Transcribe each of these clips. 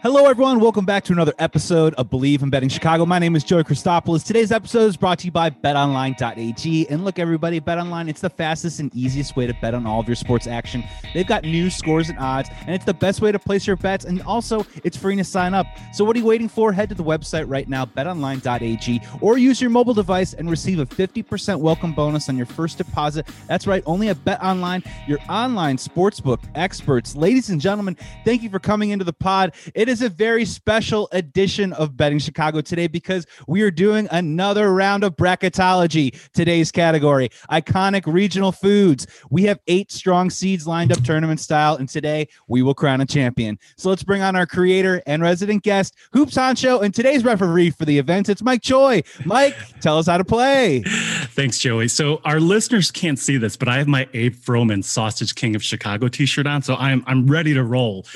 Hello, everyone. Welcome back to another episode of Bleav in Betting Chicago. My name is Joey Christopoulos. Today's episode is brought to you by BetOnline.ag. And look, everybody, BetOnline, it's the fastest and easiest way to bet on all of your sports action. They've got news, scores, and odds, and it's the best way to place your bets. And also, it's free to sign up. So, what are you waiting for? Head to the website right now, BetOnline.ag, or use your mobile device and receive a 50% welcome bonus on your first deposit. That's right, only at BetOnline, your online sportsbook experts. Ladies and gentlemen, thank you for coming into the pod. It is is a very special edition of Betting Chicago today because we are doing another round of bracketology. Today's category iconic regional foods. We have eight strong seeds lined up tournament style, and today we will crown a champion. So let's bring on our creator and resident guest, Hoops Honcho, and today's referee for the event. It's Mike Choi. Mike, tell us how to play. Thanks, Joey. So our listeners can't see this, but I have my Abe Froman Sausage King of Chicago t-shirt on, so I'm I'm ready to roll.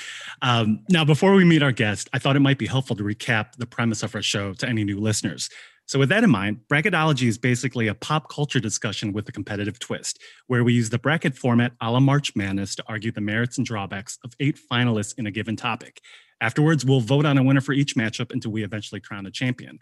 Um, now, before we meet our guest, I thought it might be helpful to recap the premise of our show to any new listeners. So, with that in mind, bracketology is basically a pop culture discussion with a competitive twist, where we use the bracket format a la March Madness to argue the merits and drawbacks of eight finalists in a given topic. Afterwards, we'll vote on a winner for each matchup until we eventually crown a champion.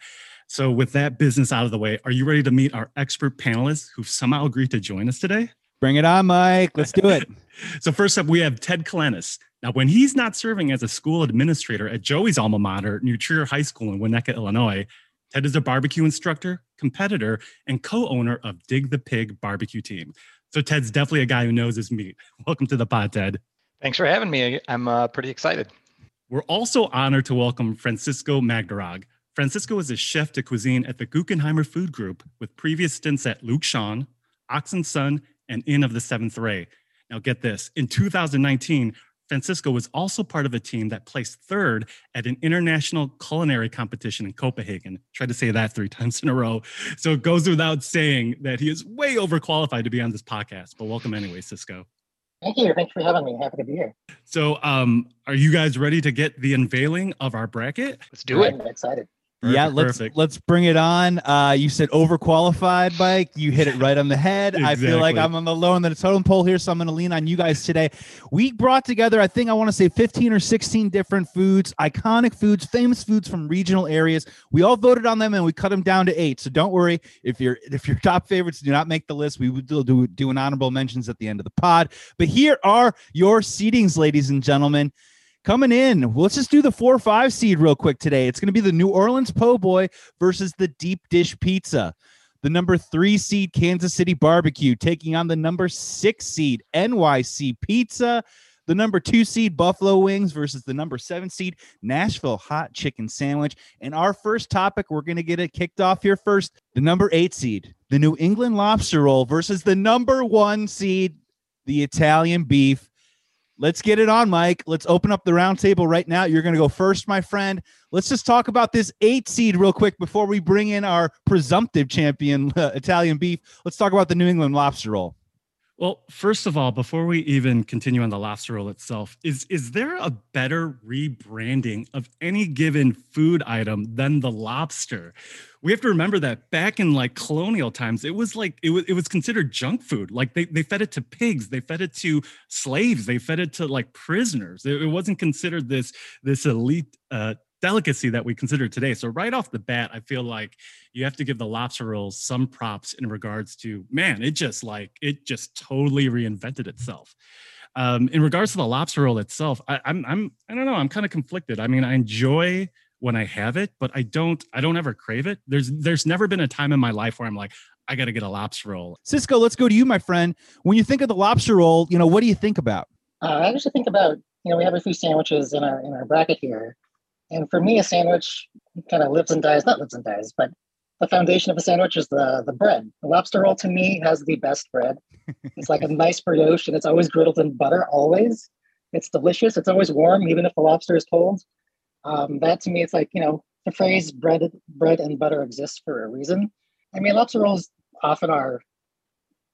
So, with that business out of the way, are you ready to meet our expert panelists who've somehow agreed to join us today? Bring it on, Mike. Let's do it. so, first up, we have Ted Kalanis. Now, when he's not serving as a school administrator at Joey's alma mater, New Trier High School in Winnetka, Illinois, Ted is a barbecue instructor, competitor, and co owner of Dig the Pig barbecue team. So, Ted's definitely a guy who knows his meat. Welcome to the pod, Ted. Thanks for having me. I'm uh, pretty excited. We're also honored to welcome Francisco Magdarrag. Francisco is a chef de cuisine at the Guggenheimer Food Group with previous stints at Lukshon, Oxen Son, and Inn of the Seventh Ray. Now, get this in 2019, Francisco was also part of a team that placed third at an international culinary competition in Copenhagen. Tried to say that three times in a row. So it goes without saying that he is way overqualified to be on this podcast. But welcome anyway, Cisco. Thank you. Thanks for having me. Happy to be here. So, um, are you guys ready to get the unveiling of our bracket? Let's do it. I'm excited. Perfect, yeah, let's perfect. let's bring it on. Uh, you said overqualified, Mike. You hit it right on the head. exactly. I feel like I'm on the low end of the totem pole here, so I'm going to lean on you guys today. We brought together, I think, I want to say 15 or 16 different foods, iconic foods, famous foods from regional areas. We all voted on them, and we cut them down to eight. So don't worry if your if your top favorites do not make the list. We will do do an honorable mentions at the end of the pod. But here are your seedings, ladies and gentlemen. Coming in, let's just do the four or five seed real quick today. It's going to be the New Orleans Po' Boy versus the Deep Dish Pizza. The number three seed Kansas City Barbecue taking on the number six seed NYC Pizza. The number two seed Buffalo Wings versus the number seven seed Nashville Hot Chicken Sandwich. And our first topic, we're going to get it kicked off here first. The number eight seed, the New England Lobster Roll versus the number one seed, the Italian Beef. Let's get it on, Mike. Let's open up the roundtable right now. You're going to go first, my friend. Let's just talk about this eight seed real quick before we bring in our presumptive champion, uh, Italian beef. Let's talk about the New England lobster roll. Well, first of all, before we even continue on the lobster roll itself, is is there a better rebranding of any given food item than the lobster? We have to remember that back in like colonial times, it was like it was it was considered junk food. Like they, they fed it to pigs, they fed it to slaves, they fed it to like prisoners. It, it wasn't considered this this elite uh, delicacy that we consider today. So right off the bat, I feel like you have to give the lobster rolls some props in regards to man, it just like it just totally reinvented itself. Um, in regards to the lobster roll itself, I, I'm I'm I don't know, I'm kind of conflicted. I mean, I enjoy when I have it, but I don't I don't ever crave it. There's there's never been a time in my life where I'm like, I got to get a lobster roll. Cisco, let's go to you, my friend. When you think of the lobster roll, you know, what do you think about? Uh, I usually think about, you know, we have a few sandwiches in our in our bracket here, and for me, a sandwich kind of lives and dies, not lives and dies, but the foundation of a sandwich is the, the bread. The lobster roll to me has the best bread. It's like a nice brioche and it's always griddled in butter, always. It's delicious. It's always warm, even if the lobster is cold. Um, that to me, it's like, you know, the phrase bread, bread and butter exists for a reason. I mean, lobster rolls often are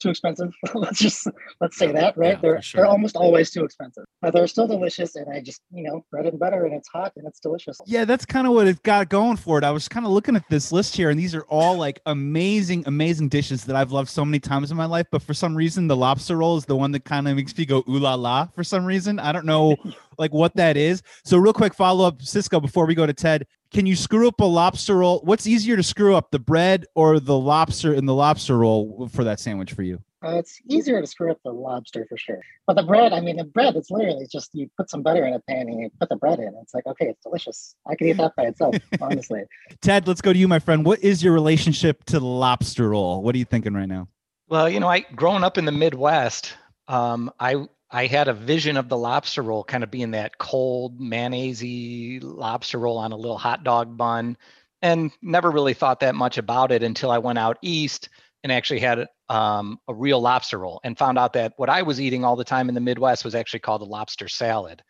too expensive. let's just let's say that, right? Yeah, they're sure. they're almost always too expensive, but they're still delicious. And I just you know bread and butter, and it's hot and it's delicious. Yeah, that's kind of what it got going for it. I was kind of looking at this list here, and these are all like amazing, amazing dishes that I've loved so many times in my life. But for some reason, the lobster roll is the one that kind of makes me go ooh la la. For some reason, I don't know like what that is. So real quick follow up, Cisco, before we go to Ted. Can you screw up a lobster roll? What's easier to screw up, the bread or the lobster in the lobster roll for that sandwich for you? Uh, it's easier to screw up the lobster for sure. But the bread, I mean, the bread, it's literally just you put some butter in a pan and you put the bread in. It's like, okay, it's delicious. I could eat that by itself, honestly. Ted, let's go to you, my friend. What is your relationship to the lobster roll? What are you thinking right now? Well, you know, I growing up in the Midwest, um, I I had a vision of the lobster roll kind of being that cold mayonnaisey lobster roll on a little hot dog bun, and never really thought that much about it until I went out east and actually had um, a real lobster roll and found out that what I was eating all the time in the Midwest was actually called a lobster salad.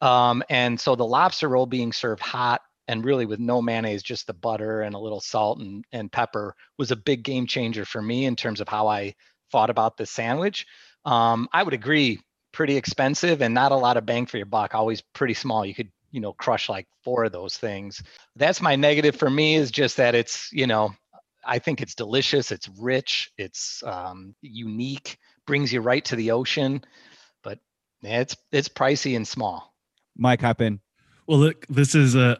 Um, and so the lobster roll being served hot and really with no mayonnaise, just the butter and a little salt and, and pepper was a big game changer for me in terms of how I thought about the sandwich. Um, I would agree, pretty expensive and not a lot of bang for your buck. Always pretty small. You could, you know, crush like four of those things. That's my negative for me is just that it's, you know, I think it's delicious. It's rich. It's um, unique. Brings you right to the ocean, but it's it's pricey and small. Mike, hop in. Well, look, this is a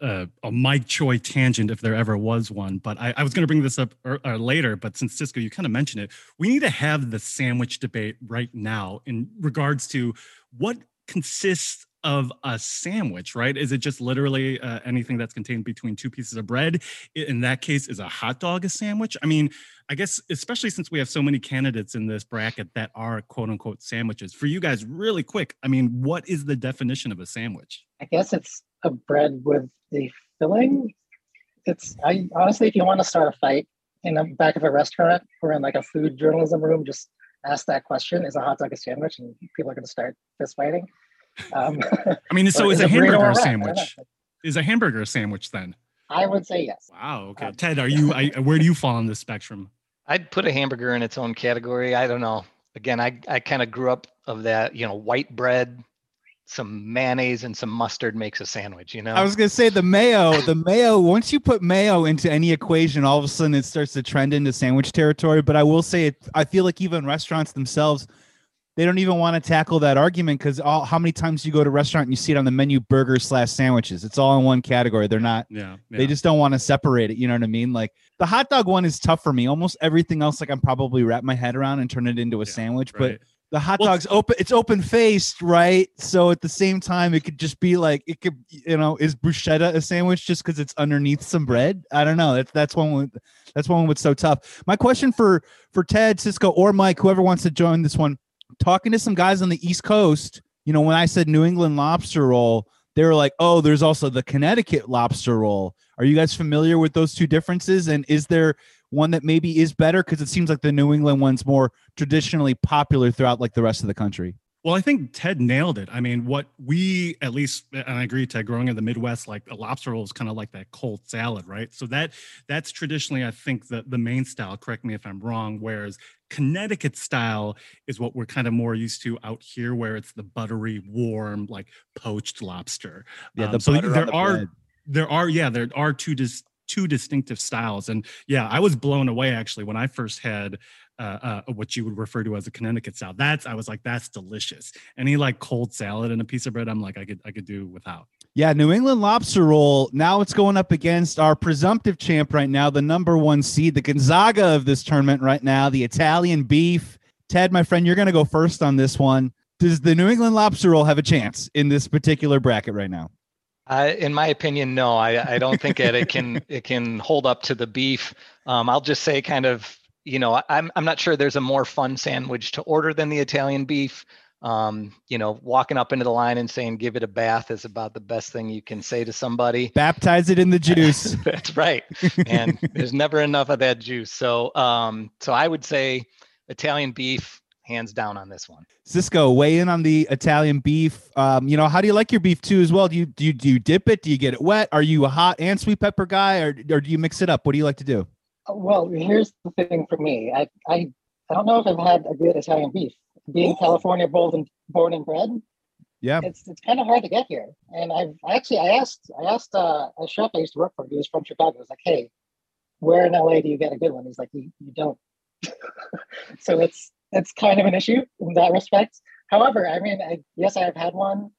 a, a, a Mike Choi tangent if there ever was one. But I, I was going to bring this up er, uh, later. But since Cisco, you kind of mentioned it, we need to have the sandwich debate right now in regards to what consists of a sandwich, right? Is it just literally uh, anything that's contained between two pieces of bread? In that case, is a hot dog a sandwich? I mean, I guess especially since we have so many candidates in this bracket that are quote unquote sandwiches. For you guys, really quick, I mean, what is the definition of a sandwich? I guess it's a bread with a filling. It's I honestly, if you want to start a fight in the back of a restaurant or in like a food journalism room, just ask that question: Is a hot dog a sandwich? And people are going to start fist fighting. Um, I mean, so is, is a a hamburger a a wrap? I don't sandwich? Is a hamburger a sandwich then? I would say yes. Wow. Okay, Um, Ted, are you? I, where do you fall on this spectrum? I'd put a hamburger in its own category. I don't know. Again, I, I kind of grew up of that, you know, white bread, some mayonnaise and some mustard makes a sandwich, you know? I was gonna say the mayo. The mayo. Once you put mayo into any equation, all of a sudden it starts to trend into sandwich territory. But I will say, it. I feel like even restaurants themselves, they don't even want to tackle that argument because all how many times you go to a restaurant and you see it on the menu, burgers slash sandwiches. It's all in one category. They're not. Yeah. They just don't want to separate it. You know what I mean? Like the hot dog one is tough for me. Almost everything else, like I'm probably wrap my head around and turn it into a Yeah, sandwich. But the hot Well, dog's open it's open faced right so at the same time it could just be like it could you know is bruschetta a sandwich just because it's underneath some bread i don't know that's that's one with that's one that's so tough my question for for ted cisco or mike whoever wants to join this one talking to some guys on the east coast you know when i said new england lobster roll they were like oh there's also the connecticut lobster roll. Are you guys familiar with those two differences? And is there one that maybe is better? Because it seems like the new england one's more traditionally popular throughout like the rest of the country. Well, I think Ted nailed it. I mean, what we at least, and I agree, Ted, growing in the Midwest, like a lobster roll is kind of like that cold salad, right? So that that's traditionally, I think, the the main style. Correct me if I'm wrong. Whereas Connecticut style is what we're kind of more used to out here, where it's the buttery, warm, like poached lobster. Yeah, Um, the so butter on there the are bread. there are yeah there are two dis- two distinctive styles and yeah i was blown away actually when i first had uh, uh, what you would refer to as a connecticut style that's i was like that's delicious any like cold salad and a piece of bread i'm like i could i could do without Yeah, New England lobster roll. Now it's going up against our presumptive champ right now, the number one seed, the Gonzaga of this tournament right now, the Italian beef. Ted, my friend, you're going to go first on this one. Does the New England lobster roll have a chance in this particular bracket right now? Uh, in my opinion, no. I, I don't think that it can it can hold up to the beef. Um, I'll just say, kind of, you know, I'm I'm not sure there's a more fun sandwich to order than the Italian beef. Um, you know, walking up into the line and saying "give it a bath" is about the best thing you can say to somebody. Baptize it in the juice. That's right. And there's never enough of that juice. So, um, so I would say Italian beef, hands down on this one. Cisco, weigh in on the Italian beef. Um, you know, how do you like your beef too as well? Do you do you, do you dip it? Do you get it wet? Are you a hot and sweet pepper guy, or or do you mix it up? What do you like to do? Well, here's the thing for me. I I I don't know if I've had a good Italian beef. Being Ooh. California born and born and bred, yeah, it's it's kind of hard to get here. And I've actually I asked I asked uh, a chef I used to work for. He was from Chicago. I was like, hey, where in LA do you get a good one? He's like, you, you don't. so it's it's kind of an issue in that respect. However, I mean, I, yes, I have had one.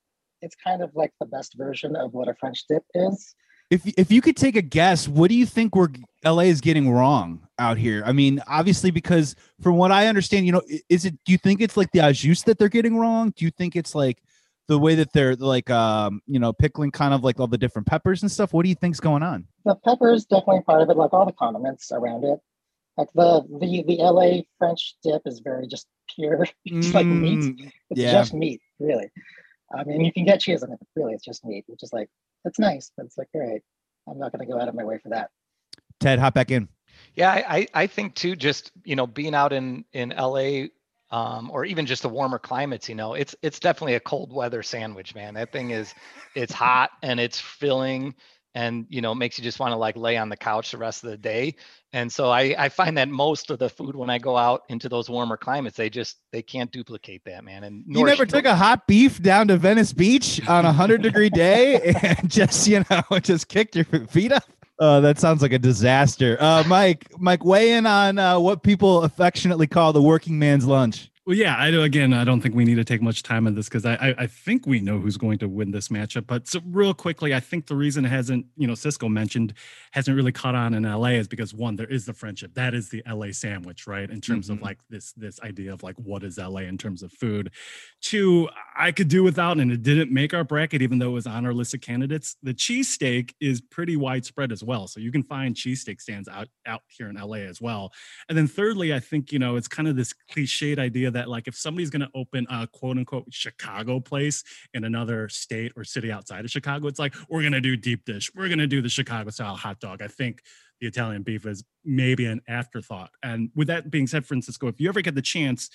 It's kind of like the best version of what a French dip is. If if you could take a guess, what do you think we're LA is getting wrong out here? I mean, obviously, because from what I understand, you know, is it? Do you think it's like the au jus that they're getting wrong? Do you think it's like the way that they're like, um, you know, pickling kind of like all the different peppers and stuff? What do you think's going on? The peppers definitely part of it, like all the condiments around it. Like the the the LA French dip is very just pure, it's mm, like meat. It's yeah. just meat, really. I mean, you can get cheese on it, but really, it's just meat, which is like it's nice, but it's like all right, I'm not going to go out of my way for that. Ted, hop back in. Yeah, I I think too. Just you know, being out in in LA um, or even just the warmer climates, you know, it's it's definitely a cold weather sandwich, man. That thing is, it's hot and it's filling and you know makes you just want to like lay on the couch the rest of the day. And so I, I find that most of the food when i go out into those warmer climates they just they can't duplicate that man and you never took a hot beef down to venice beach on a hundred degree day and just you know just kicked your feet up? Uh, that sounds like a disaster. Uh, mike mike weigh in on uh, what people affectionately call the working man's lunch well, yeah, I do. Again, I don't think we need to take much time on this because I, I, I think we know who's going to win this matchup. But so real quickly, I think the reason it hasn't, you know, Cisco mentioned hasn't really caught on in LA is because one, there is the French dip. That is the LA sandwich, right? In terms mm-hmm. of like this this idea of like what is LA in terms of food. Two, I could do without, and it didn't make our bracket, even though it was on our list of candidates. The cheesesteak is pretty widespread as well, so you can find cheesesteak stands out out here in LA as well. And then thirdly, I think you know it's kind of this cliched idea that that like if somebody's going to open a quote unquote Chicago place in another state or city outside of Chicago, it's like we're going to do deep dish. We're going to do the Chicago style hot dog. I think the Italian beef is maybe an afterthought. And with that being said, Francisco, if you ever get the chance,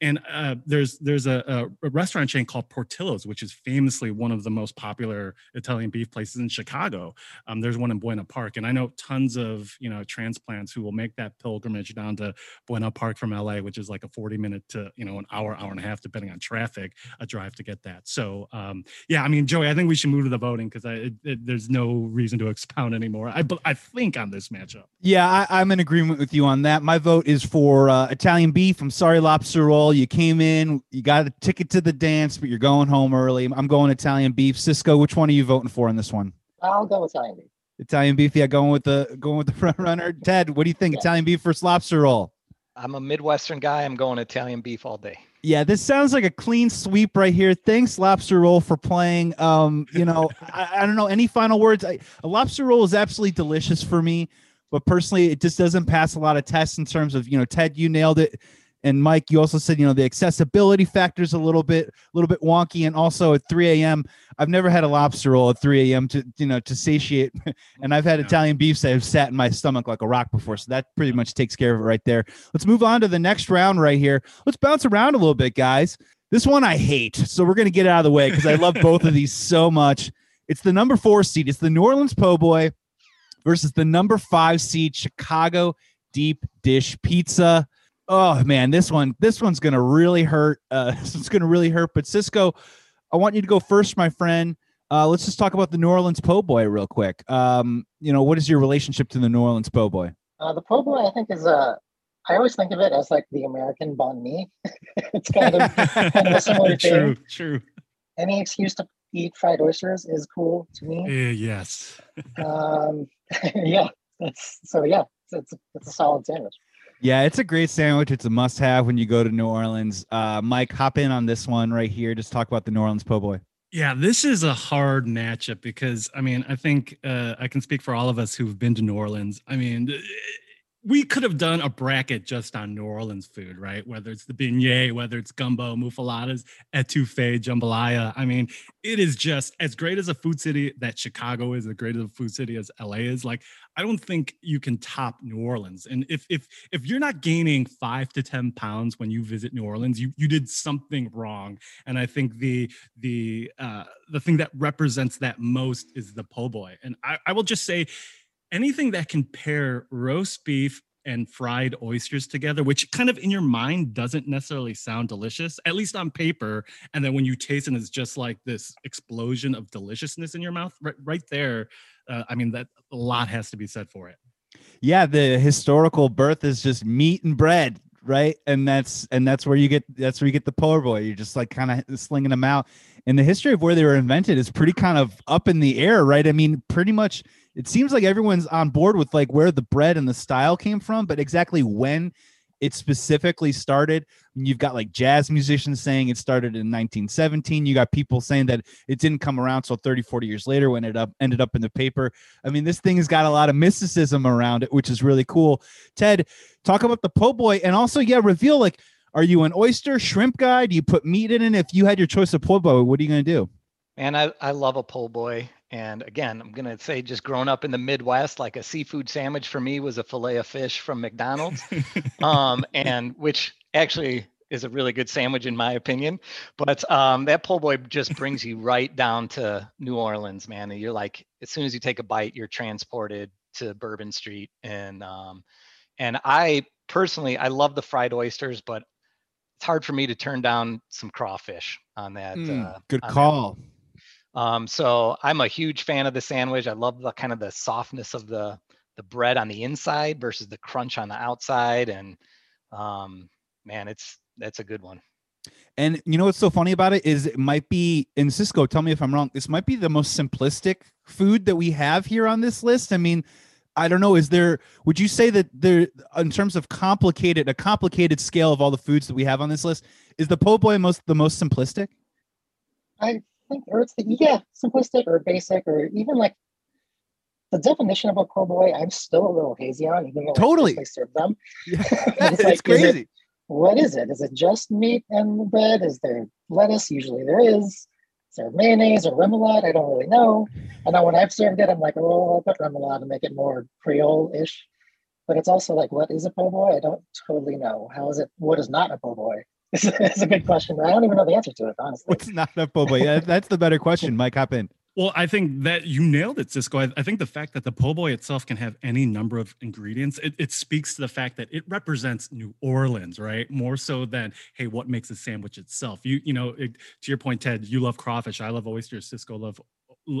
and uh, there's there's a, a, restaurant chain called Portillo's, which is famously one of the most popular Italian beef places in Chicago. Um, there's one in Buena Park, and I know tons of you know transplants who will make that pilgrimage down to Buena Park from LA, which is like a 40 minute to you know an hour, hour and a half, depending on traffic, a drive to get that. So um, yeah, I mean, Joey, I think we should move to the voting because there's no reason to expound anymore. I I think on this matchup. Yeah, I, am in agreement with you on that. My vote is for uh, Italian beef. I'm sorry, lobster roll you came in, you got a ticket to the dance, but you're going home early. I'm going Italian beef. Cisco, which one are you voting for in this one? I'll go Italian beef. Italian beef, yeah, going with the going with the front runner. Ted, what do you think? Yeah. Italian beef versus lobster roll. I'm a Midwestern guy. I'm going Italian beef all day. Yeah, this sounds like a clean sweep right here. Thanks, lobster roll, for playing. Um, you know, I, I, don't know any final words. I, a lobster roll is absolutely delicious for me, but personally, it just doesn't pass a lot of tests in terms of you know. Ted, you nailed it and Mike, you also said you know the accessibility factor is a little bit a little bit wonky, and also at 3 a.m. I've never had a lobster roll at 3 a.m. to you know to satiate, and I've had Italian beefs that have sat in my stomach like a rock before, so that pretty much takes care of it right there. Let's move on to the next round right here. Let's bounce around a little bit, guys. This one I hate, so we're gonna get out of the way because I love both of these so much. It's the number four seed. It's the New Orleans Po' Boy versus the number five seed Chicago Deep Dish Pizza oh man, this one, this one's gonna really hurt. Uh, this one's gonna really hurt. But Cisco, I want you to go first, my friend. Uh, let's just talk about the New Orleans Po' Boy real quick. Um, you know, what is your relationship to the New Orleans Po' Boy? Uh, the Po' Boy, I think, is a. Uh, I always think of it as like the American banh mi. it's kind of, kind of a similar true, thing. True. Any excuse to eat fried oysters is cool to me. Uh, yes. um, yeah. That's so. Yeah, it's, it's, it's a solid sandwich. Yeah, it's a great sandwich. It's a must have when you go to New Orleans. Uh, Mike, hop in on this one right here. Just talk about the New Orleans po' boy. Yeah, this is a hard matchup because I mean, I think uh, I can speak for all of us who've been to New Orleans. I mean, we could have done a bracket just on New Orleans food, right? Whether it's the beignet, whether it's gumbo, muffulettas, etouffee, jambalaya. I mean, it is just as great as a food city that Chicago is, as great as a food city as LA is. Like, I don't think you can top New Orleans. And if if if you're not gaining five to ten pounds when you visit New Orleans, you you did something wrong. And I think the the uh, the thing that represents that most is the po' boy. And I, I will just say anything that can pair roast beef and fried oysters together, which kind of in your mind doesn't necessarily sound delicious, at least on paper. And then when you taste it, it's just like this explosion of deliciousness in your mouth. Right, right there. Uh, I mean, that a lot has to be said for it. Yeah, the historical birth is just meat and bread, right? And that's and that's where you get that's where you get the poor boy. You're just like kind of slinging them out. And the history of where they were invented is pretty kind of up in the air, right? I mean, pretty much it seems like everyone's on board with like where the bread and the style came from, but exactly when it specifically started. You've got like jazz musicians saying it started in 1917. You got people saying that it didn't come around till 30, 40 years later when it up ended up in the paper. I mean, this thing has got a lot of mysticism around it, which is really cool. Ted, talk about the po' boy and also, yeah, reveal like, are you an oyster shrimp guy? Do you put meat in it? If you had your choice of po' boy, what are you going to do? And I, I love a po' boy. And again, I'm gonna say just growing up in the Midwest, like a seafood sandwich for me was a fillet of fish from McDonald's, um, and which actually is a really good sandwich in my opinion. But um, that po' boy just brings you right down to New Orleans, man. And you're like, as soon as you take a bite, you're transported to Bourbon Street. And um, and I personally, I love the fried oysters, but it's hard for me to turn down some crawfish on that. Mm, uh, good on call. That um, so I'm a huge fan of the sandwich. I love the kind of the softness of the the bread on the inside versus the crunch on the outside. And um, man, it's that's a good one. And you know what's so funny about it is it might be in Cisco. Tell me if I'm wrong. This might be the most simplistic food that we have here on this list. I mean, I don't know. Is there? Would you say that there, in terms of complicated, a complicated scale of all the foods that we have on this list, is the po' boy most the most simplistic? I think, or it's the yeah, simplistic or basic, or even like the definition of a po' boy. I'm still a little hazy on, even though totally I serve them. Yeah. it's, like, crazy. It, what is it? Is it just meat and bread? Is there lettuce? Usually there is. Is there mayonnaise or remoulade? I don't really know. And then when I've served it, I'm like, oh, I'll put remoulade to make it more Creole-ish. But it's also like, what is a po' boy? I don't totally know. How is it? What is not a po' boy? It's, a good question. I don't even know the answer to it, honestly. What's not a po' boy? Yeah, that's the better question. Mike, hop in. Well, I think that you nailed it, Cisco. I, I, think the fact that the po' boy itself can have any number of ingredients, it, it, speaks to the fact that it represents New Orleans, right? More so than hey, what makes a sandwich itself. You you know, it, to your point, Ted, you love crawfish. I love oysters. Cisco love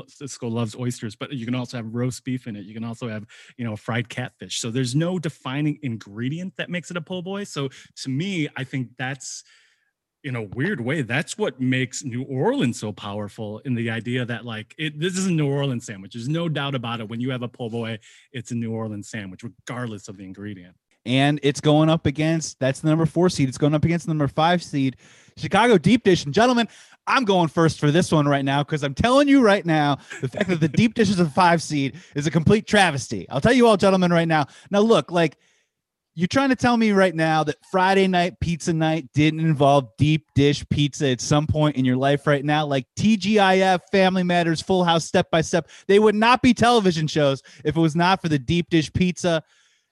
Cisco loves oysters, but you can also have roast beef in it. You can also have, you know, fried catfish. So there's no defining ingredient that makes it a po' boy. So to me, I think that's in a weird way, that's what makes New Orleans so powerful in the idea that like it, this is a New Orleans sandwich. There's no doubt about it. When you have a po' boy, it's a New Orleans sandwich, regardless of the ingredient. And it's going up against that's the number four seed. It's going up against the number five seed, Chicago deep dish. And gentlemen, I'm going first for this one right now because I'm telling you right now, the fact that the deep dish is a five seed is a complete travesty. I'll tell you all, gentlemen, right now. Now, look, like you're trying to tell me right now that Friday night pizza night didn't involve deep dish pizza at some point in your life right now, like TGIF, Family Matters, Full House, Step by Step. They would not be television shows if it was not for the deep dish pizza.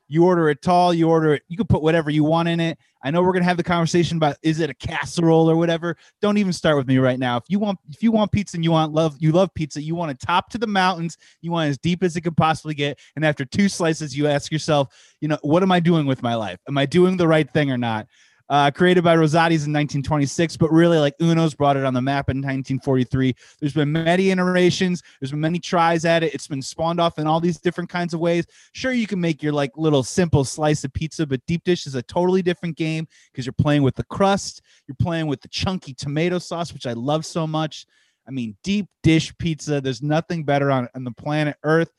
You order it tall, you order it, you can put whatever you want in it. I know we're gonna have the conversation about is it a casserole or whatever. Don't even start with me right now. If you want if you want pizza and you want love, you love pizza, you want it top to the mountains, you want as deep as it can possibly get. And after two slices, you ask yourself, you know, what am I doing with my life? Am I doing the right thing or not? Uh, created by Rosati's in 1926, but really like Uno's brought it on the map in 1943. There's been many iterations, there's been many tries at it. It's been spawned off in all these different kinds of ways. Sure, you can make your like little simple slice of pizza, but deep dish is a totally different game because you're playing with the crust, you're playing with the chunky tomato sauce, which I love so much. I mean, deep dish pizza, there's nothing better on, on the planet Earth.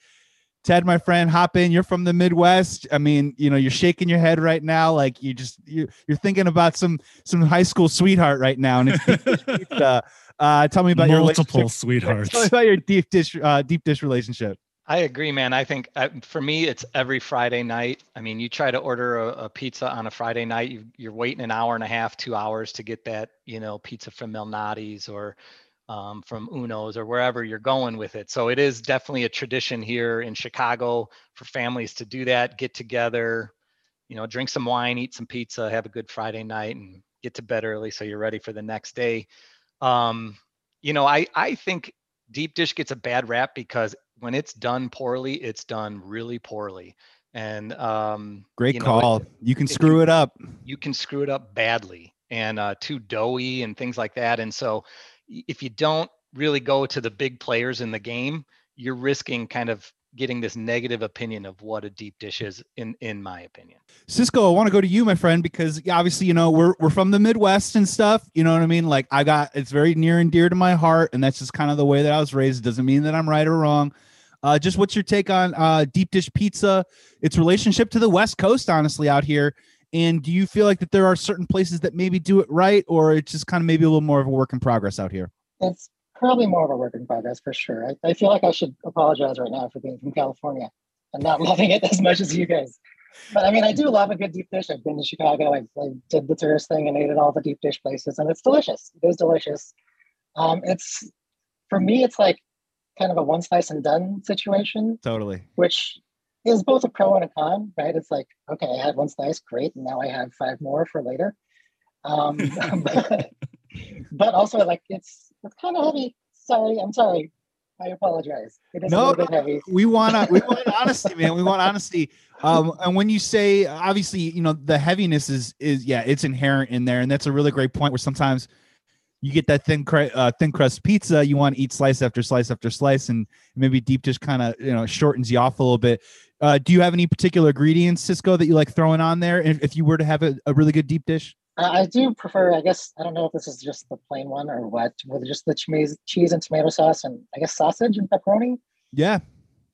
Ted, my friend, hop in. You're from the Midwest. I mean, you know, you're shaking your head right now, like you just you you're thinking about some some high school sweetheart right now. And it's uh, uh, tell me about multiple your multiple sweethearts. Tell me about your deep dish uh, deep dish relationship. I agree, man. I think uh, for me, it's every Friday night. I mean, you try to order a, a pizza on a Friday night, you, you're waiting an hour and a half, two hours to get that, you know, pizza from Malnati's or um, from Uno's or wherever you're going with it. So it is definitely a tradition here in Chicago for families to do that, get together, you know, drink some wine, eat some pizza, have a good Friday night, and get to bed early so you're ready for the next day. Um, you know, I I think deep dish gets a bad rap because when it's done poorly, it's done really poorly. And um, great you know, call. It, you can screw you, it up. You can screw it up badly and uh, too doughy and things like that. And so if you don't really go to the big players in the game, you're risking kind of getting this negative opinion of what a deep dish is in in my opinion. Cisco i want to go to you my friend because obviously you know we're, we're from the midwest and stuff you know what i mean? Like i got it's very near and dear to my heart and that's just kind of the way that i was raised. It doesn't mean that i'm right or wrong. Uh, just what's your take on uh, deep dish pizza its relationship to the west coast honestly out here and do you feel like that there are certain places that maybe do it right or it's just kind of maybe a little more of a work in progress out here it's probably more of a work in progress for sure. I, I feel like I should apologize right now for being from California and not loving it as much as you guys. But I mean, I do love a good deep dish. I've been to Chicago. I, I did the tourist thing and ate at all the deep dish places, and it's delicious. It is delicious. Um, it's for me, it's like kind of a one slice and done situation. Totally. Which is both a pro and a con, right? It's like, okay, I had one slice, great, and now I have five more for later. Um, but, but also like it's it's kind of heavy. Sorry, I'm sorry. I apologize. It is no, we want we want honesty, man. We want honesty. Um, and when you say obviously, you know, the heaviness is is yeah, it's inherent in there, and that's a really great point. Where sometimes you get that thin uh, thin crust pizza, you want to eat slice after slice after slice, and maybe deep just kind of you know shortens you off a little bit. Uh, do you have any particular ingredients, Cisco, that you like throwing on there if, if you were to have a, a really good deep dish? I do prefer, I guess, I don't know if this is just the plain one or what, with just the cheese, cheese and tomato sauce and I guess sausage and pepperoni. Yeah.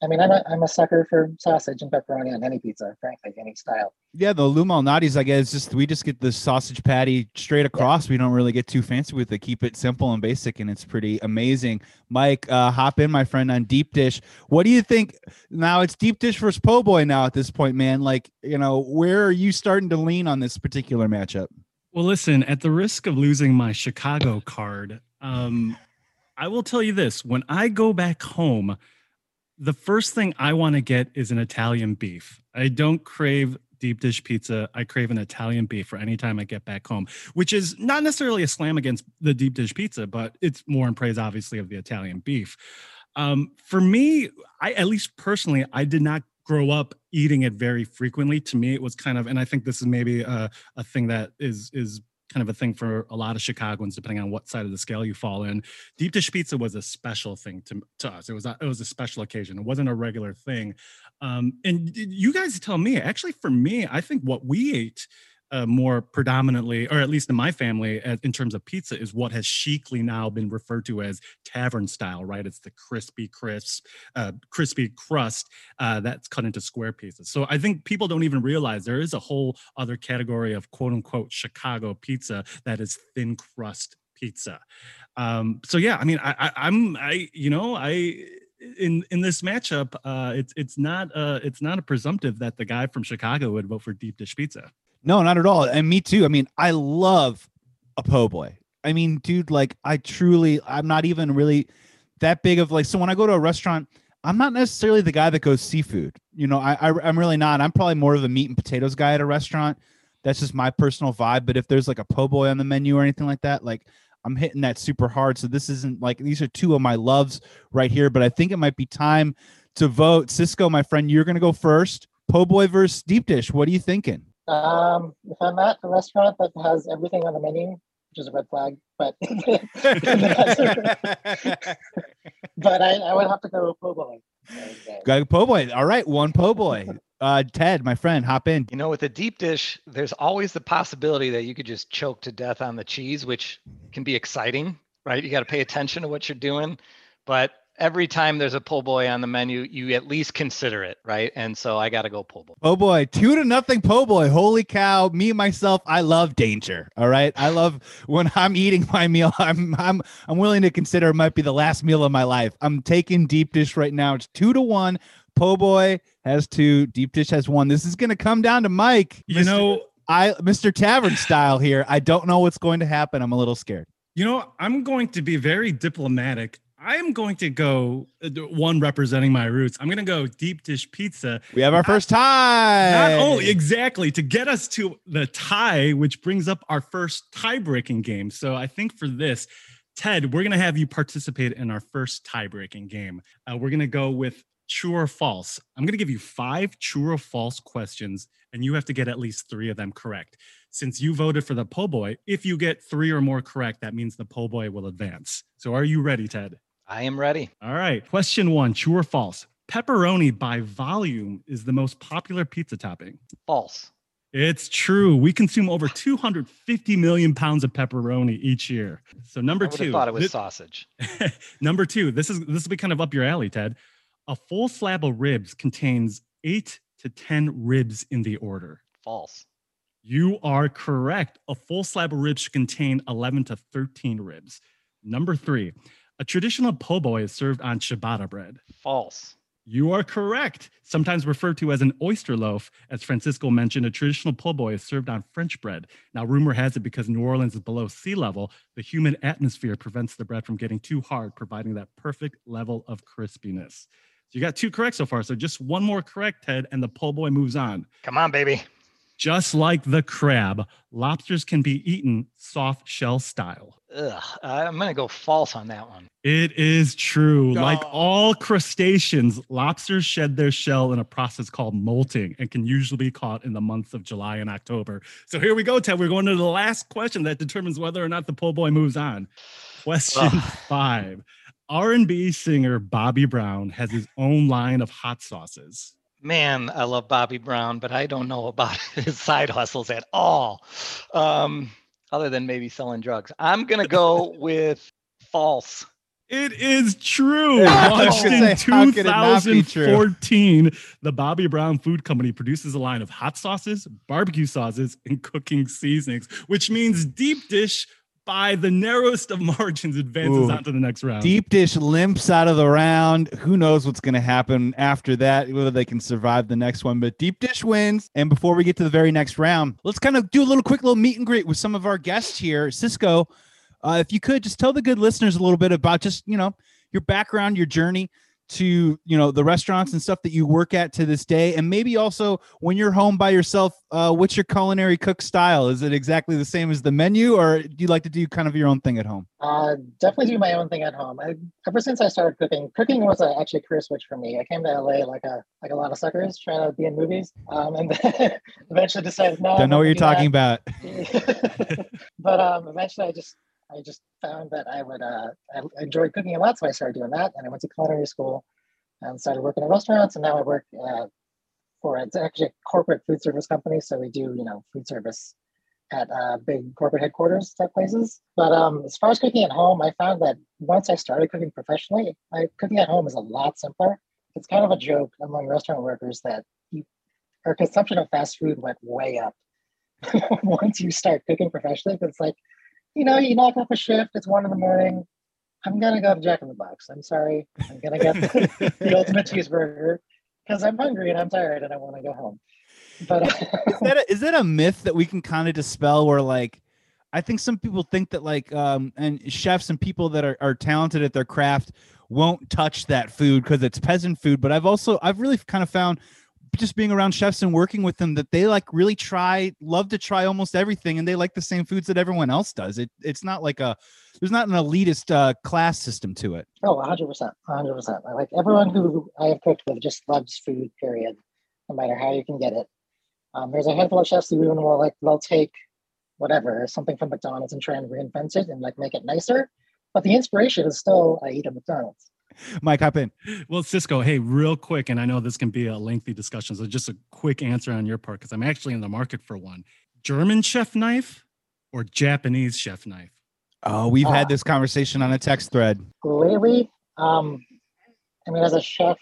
I mean, I'm a, I'm a sucker for sausage and pepperoni on any pizza, frankly, any style. Yeah, the Lou Malnati's, I guess, just we just get the sausage patty straight across. Yeah. We don't really get too fancy with it. Keep it simple and basic, and it's pretty amazing. Mike, uh, hop in, my friend, on deep dish. What do you think? Now it's deep dish versus po' boy. Now at this point, man, like you know, where are you starting to lean on this particular matchup? Well, listen, at the risk of losing my Chicago card, um, I will tell you this when I go back home, the first thing I want to get is an Italian beef. I don't crave deep dish pizza. I crave an Italian beef for any time I get back home, which is not necessarily a slam against the deep dish pizza, but it's more in praise, obviously, of the Italian beef. Um, for me, I at least personally, I did not grow up eating it very frequently. To me, it was kind of, and I think this is maybe a, a thing that is is kind of a thing for a lot of Chicagoans, depending on what side of the scale you fall in. Deep dish pizza was a special thing to, to us. It was a, it was a special occasion. It wasn't a regular thing. Um, and you guys tell me. Actually, for me, I think what we ate uh, more predominantly, or at least in my family, in terms of pizza, is what has chicly now been referred to as tavern style. Right? It's the crispy, crisp, uh, crispy crust uh, that's cut into square pieces. So I think people don't even realize there is a whole other category of quote unquote Chicago pizza that is thin crust pizza. Um, so yeah, I mean, I, I, I'm, I, you know, I in in this matchup, uh, it's it's not uh, it's not a presumptive that the guy from Chicago would vote for deep dish pizza. No, not at all. And me too. I mean, I love a po' boy. I mean, dude, like I truly, I'm not even really that big of like. So when I go to a restaurant, I'm not necessarily the guy that goes seafood. You know, I, I am really not. I'm probably more of a meat and potatoes guy at a restaurant. That's just my personal vibe. But if there's like a po' boy on the menu or anything like that, like I'm hitting that super hard. So this isn't like these are two of my loves right here. But I think it might be time to vote. Cisco, my friend, you're gonna go first. Po' boy versus deep dish. What are you thinking? Um, if I'm at a restaurant that has everything on the menu, which is a red flag, but but I, I would have to go po' boy. Got po' boy. All right, one po' boy. Uh, Ted, my friend, hop in. You know, with a deep dish, there's always the possibility that you could just choke to death on the cheese, which can be exciting, right? You got to pay attention to what you're doing, but every time there's a po' boy on the menu, you at least consider it, right? And so I got to go po' boy. Oh boy, two to nothing po' boy. Holy cow! Me myself, I love danger. All right, I love when I'm eating my meal. I'm I'm I'm willing to consider it might be the last meal of my life. I'm taking deep dish right now. It's two to one. Po' boy has two. Deep dish has one. This is going to come down to Mike. You Mr. know, I Mr. Tavern style here. I don't know what's going to happen. I'm a little scared. You know, I'm going to be very diplomatic. I am going to go uh, one representing my roots. I'm going to go deep dish pizza. We have our not, first tie. Not only exactly to get us to the tie, which brings up our first tie breaking game. So I think for this, Ted, we're going to have you participate in our first tie breaking game. Uh, we're going to go with true or false. I'm going to give you five true or false questions, and you have to get at least three of them correct. Since you voted for the po' boy, if you get three or more correct, that means the po' boy will advance. So are you ready, Ted? I am ready. All right. Question one true or false? Pepperoni by volume is the most popular pizza topping. False. It's true. We consume over 250 million pounds of pepperoni each year. So number two, thought it was sausage. number two, this is this will be kind of up your alley, Ted. A full slab of ribs contains eight to 10 ribs in the order. False. You are correct. A full slab of ribs should contain 11 to 13 ribs. Number three, a traditional po' boy is served on ciabatta bread. False. You are correct. Sometimes referred to as an oyster loaf, as Francisco mentioned, a traditional po' boy is served on French bread. Now, rumor has it because New Orleans is below sea level, the humid atmosphere prevents the bread from getting too hard, providing that perfect level of crispiness. So you got two correct so far. So just one more correct, Ted, and the po' boy moves on. Come on, baby. Just like the crab, lobsters can be eaten soft shell style. Ugh. I'm gonna go false on that one. It is true. Like all crustaceans, lobsters shed their shell in a process called molting and can usually be caught in the months of July and October. So here we go, Ted. We're going to the last question that determines whether or not the po' boy moves on. Question Ugh. five. R&B singer Bobby Brown has his own line of hot sauces. Man, I love Bobby Brown, but I don't know about his side hustles at all. Um, other than maybe selling drugs. I'm gonna go with false. It is true. Yeah, Launched in say, how could it not be true? 2014, the Bobby Brown Food Company produces a line of hot sauces, barbecue sauces, and cooking seasonings, which means deep dish by the narrowest of margins advances Ooh. on to the next round. Deep dish limps out of the round. Who knows what's going to happen after that, whether they can survive the next one. But deep dish wins. And before we get to the very next round, let's kind of do a little quick little meet and greet with some of our guests here. Cisco, uh, if you could just tell the good listeners a little bit about just, you know, your background, your journey to, you know, the restaurants and stuff that you work at to this day. And maybe also when you're home by yourself, uh, what's your culinary cook style? Is it exactly the same as the menu or do you like to do kind of your own thing at home? Uh, definitely do my own thing at home. I, ever since I started cooking, cooking was a, actually a career switch for me. I came to LA like a like a lot of suckers trying to be in movies, um, and then eventually decided no. Don't know what you're talking about. about. but um, eventually, I just I just found that I would uh, I enjoyed cooking a lot, so I started doing that, and I went to culinary school and started working in restaurants, and now I work uh, for it's actually a corporate food service company, so we do you know food service at uh, big corporate headquarters type places. But um, as far as cooking at home, I found that once I started cooking professionally, my cooking at home is a lot simpler. It's kind of a joke among restaurant workers that you, our consumption of fast food went way up once you start cooking professionally. It's like, you know, you knock off a shift, it's one in the morning. I'm gonna go to Jack in the Box. I'm sorry. I'm gonna get the, the ultimate cheeseburger because I'm hungry and I'm tired and I want to go home. But is that a, is that a myth that we can kind of dispel where like i think some people think that like um and chefs and people that are, are talented at their craft won't touch that food because it's peasant food but i've also i've really kind of found just being around chefs and working with them that they like really try love to try almost everything and they like the same foods that everyone else does it it's not like a there's not an elitist uh, class system to it Oh, 100%. 100%. I like everyone who I have cooked with just loves food, period, no matter how you can get it. Um, there's a handful of chefs who even will like, they'll take whatever, something from McDonald's and try and reinvent it and like make it nicer. But the inspiration is still, I eat at McDonald's. mike hop in Well, Cisco, hey, real quick, and I know this can be a lengthy discussion, so just a quick answer on your part because I'm actually in the market for one. German chef knife or Japanese chef knife? oh we've had Ah. this conversation on a text thread Lately, um, I mean, as a chef,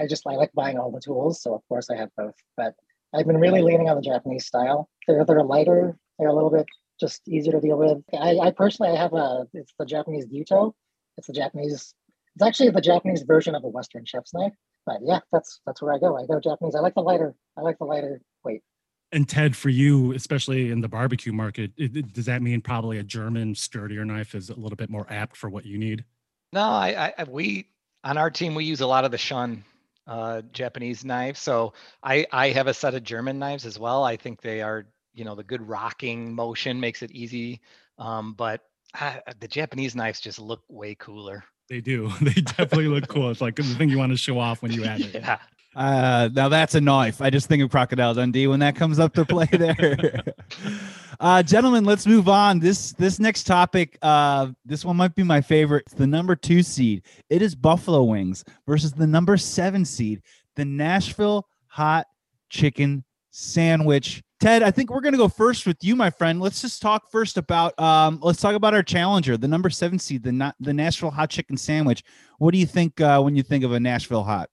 I just I like buying all the tools, so of course I have both. But I've been really leaning on the Japanese style. They're they're lighter. They're a little bit just easier to deal with. I, I personally I have a it's the Japanese gyuto. It's the Japanese. It's actually the Japanese version of a Western chef's knife. But yeah, that's that's where I go. I go Japanese. I like the lighter. I like the lighter weight. And Ted, for you, especially in the barbecue market, it, it- does that mean probably a German sturdier knife is a little bit more apt for what you need? No, I, I, I we on our team we use a lot of the Shun uh, Japanese knives. So I, I have a set of German knives as well. I think they are, you know, the good rocking motion makes it easy. Um, but uh, the Japanese knives just look way cooler. They do. They definitely look cool. It's like the thing you want to show off when you add it. Yeah. Uh, now that's a knife. I just think of Crocodile Dundee when that comes up to play there. uh, gentlemen, let's move on. This this next topic, uh, this one might be my favorite. It's the number two seed. It is Buffalo Wings versus the number seven seed, the Nashville Hot Chicken Sandwich. Ted, I think we're going to go first with you, my friend. Let's just talk first about um, let's talk about our challenger, the number seven seed, the the Nashville Hot Chicken Sandwich. What do you think uh, when you think of a Nashville Hot?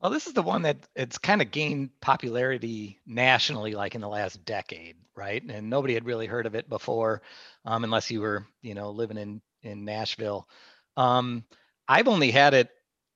Well, this is the one that it's kind of gained popularity nationally, like in the last decade, right? And nobody had really heard of it before, um, unless you were, you know, living in in Nashville. Um, I've only had it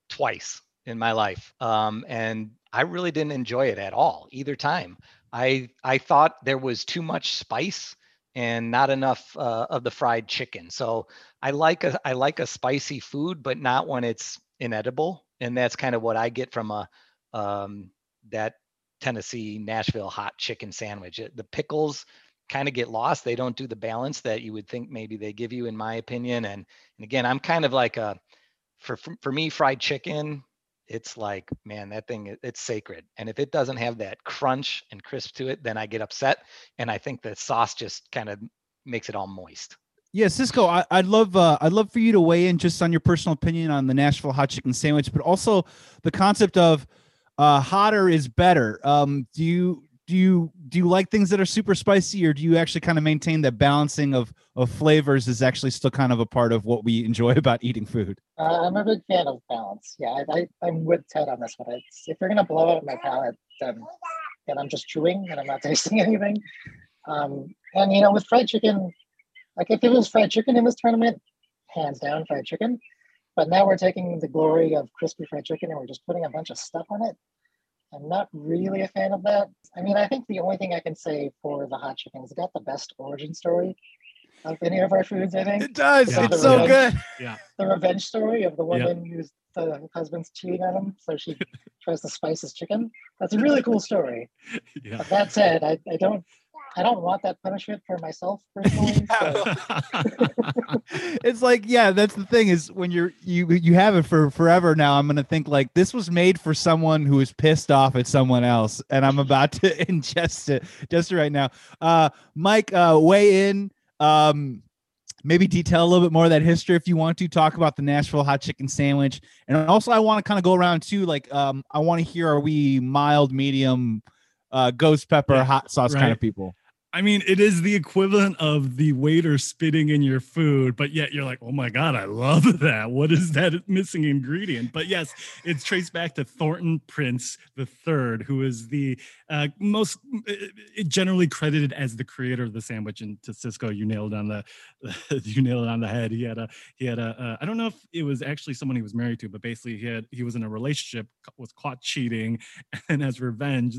twice in my life, um, and I really didn't enjoy it at all either time. I I thought there was too much spice and not enough uh, of the fried chicken. So I like a I like a spicy food, but not when it's inedible and that's kind of what I get from a um, that Tennessee Nashville hot chicken sandwich. The pickles kind of get lost. They don't do the balance that you would think maybe they give you, in my opinion. And and again, I'm kind of like a for for me fried chicken. It's like man, that thing it's sacred. And if it doesn't have that crunch and crisp to it, then I get upset. And I think the sauce just kind of makes it all moist. Yeah, Cisco, I, would love uh, I'd love for you to weigh in just on your personal opinion on the Nashville hot chicken sandwich, but also the concept of uh, hotter is better. Um, do you do you do you like things that are super spicy, or do you actually kind of maintain that balancing of of flavors is actually still kind of a part of what we enjoy about eating food? Uh, I'm a big fan of balance. Yeah, I, I, am with Ted on this one. It's, if you're gonna blow out my palate, then, then I'm just chewing and I'm not tasting anything. Um, and you know, with fried chicken, like if it was fried chicken in this tournament, hands down fried chicken. But now we're taking the glory of crispy fried chicken and we're just putting a bunch of stuff on it. I'm not really a fan of that. I mean, I think the only thing I can say for the hot chicken is it got the best origin story of any of our foods, I think. It does. Yeah. It's so good. Yeah. The revenge story of the woman yeah. who's the husband's cheating on him, so she tries to spice his chicken. That's a really cool story. Yeah. But that said, I, I don't I don't want that punishment for myself personally. So. it's like, yeah, that's the thing is when you're you you have it for forever now. I'm gonna think like this was made for someone who is pissed off at someone else, and I'm about to ingest it just right now. Uh, Mike, uh, weigh in. Um, maybe detail a little bit more of that history if you want to talk about the Nashville hot chicken sandwich, and also I want to kind of go around too. Like, um, I want to hear are we mild, medium, uh, ghost pepper, yeah, hot sauce right. kind of people? I mean, it is the equivalent of the waiter spitting in your food, but yet you're like, oh my God, I love that. What is that missing ingredient? But yes, it's traced back to Thornton Prince III, who is the uh, most uh, generally credited as the creator of the sandwich. And to Cisco, you nailed on the you nailed it on the head. He had a he had a uh, I don't know if it was actually someone he was married to, but basically he had he was in a relationship, was caught cheating, and as revenge,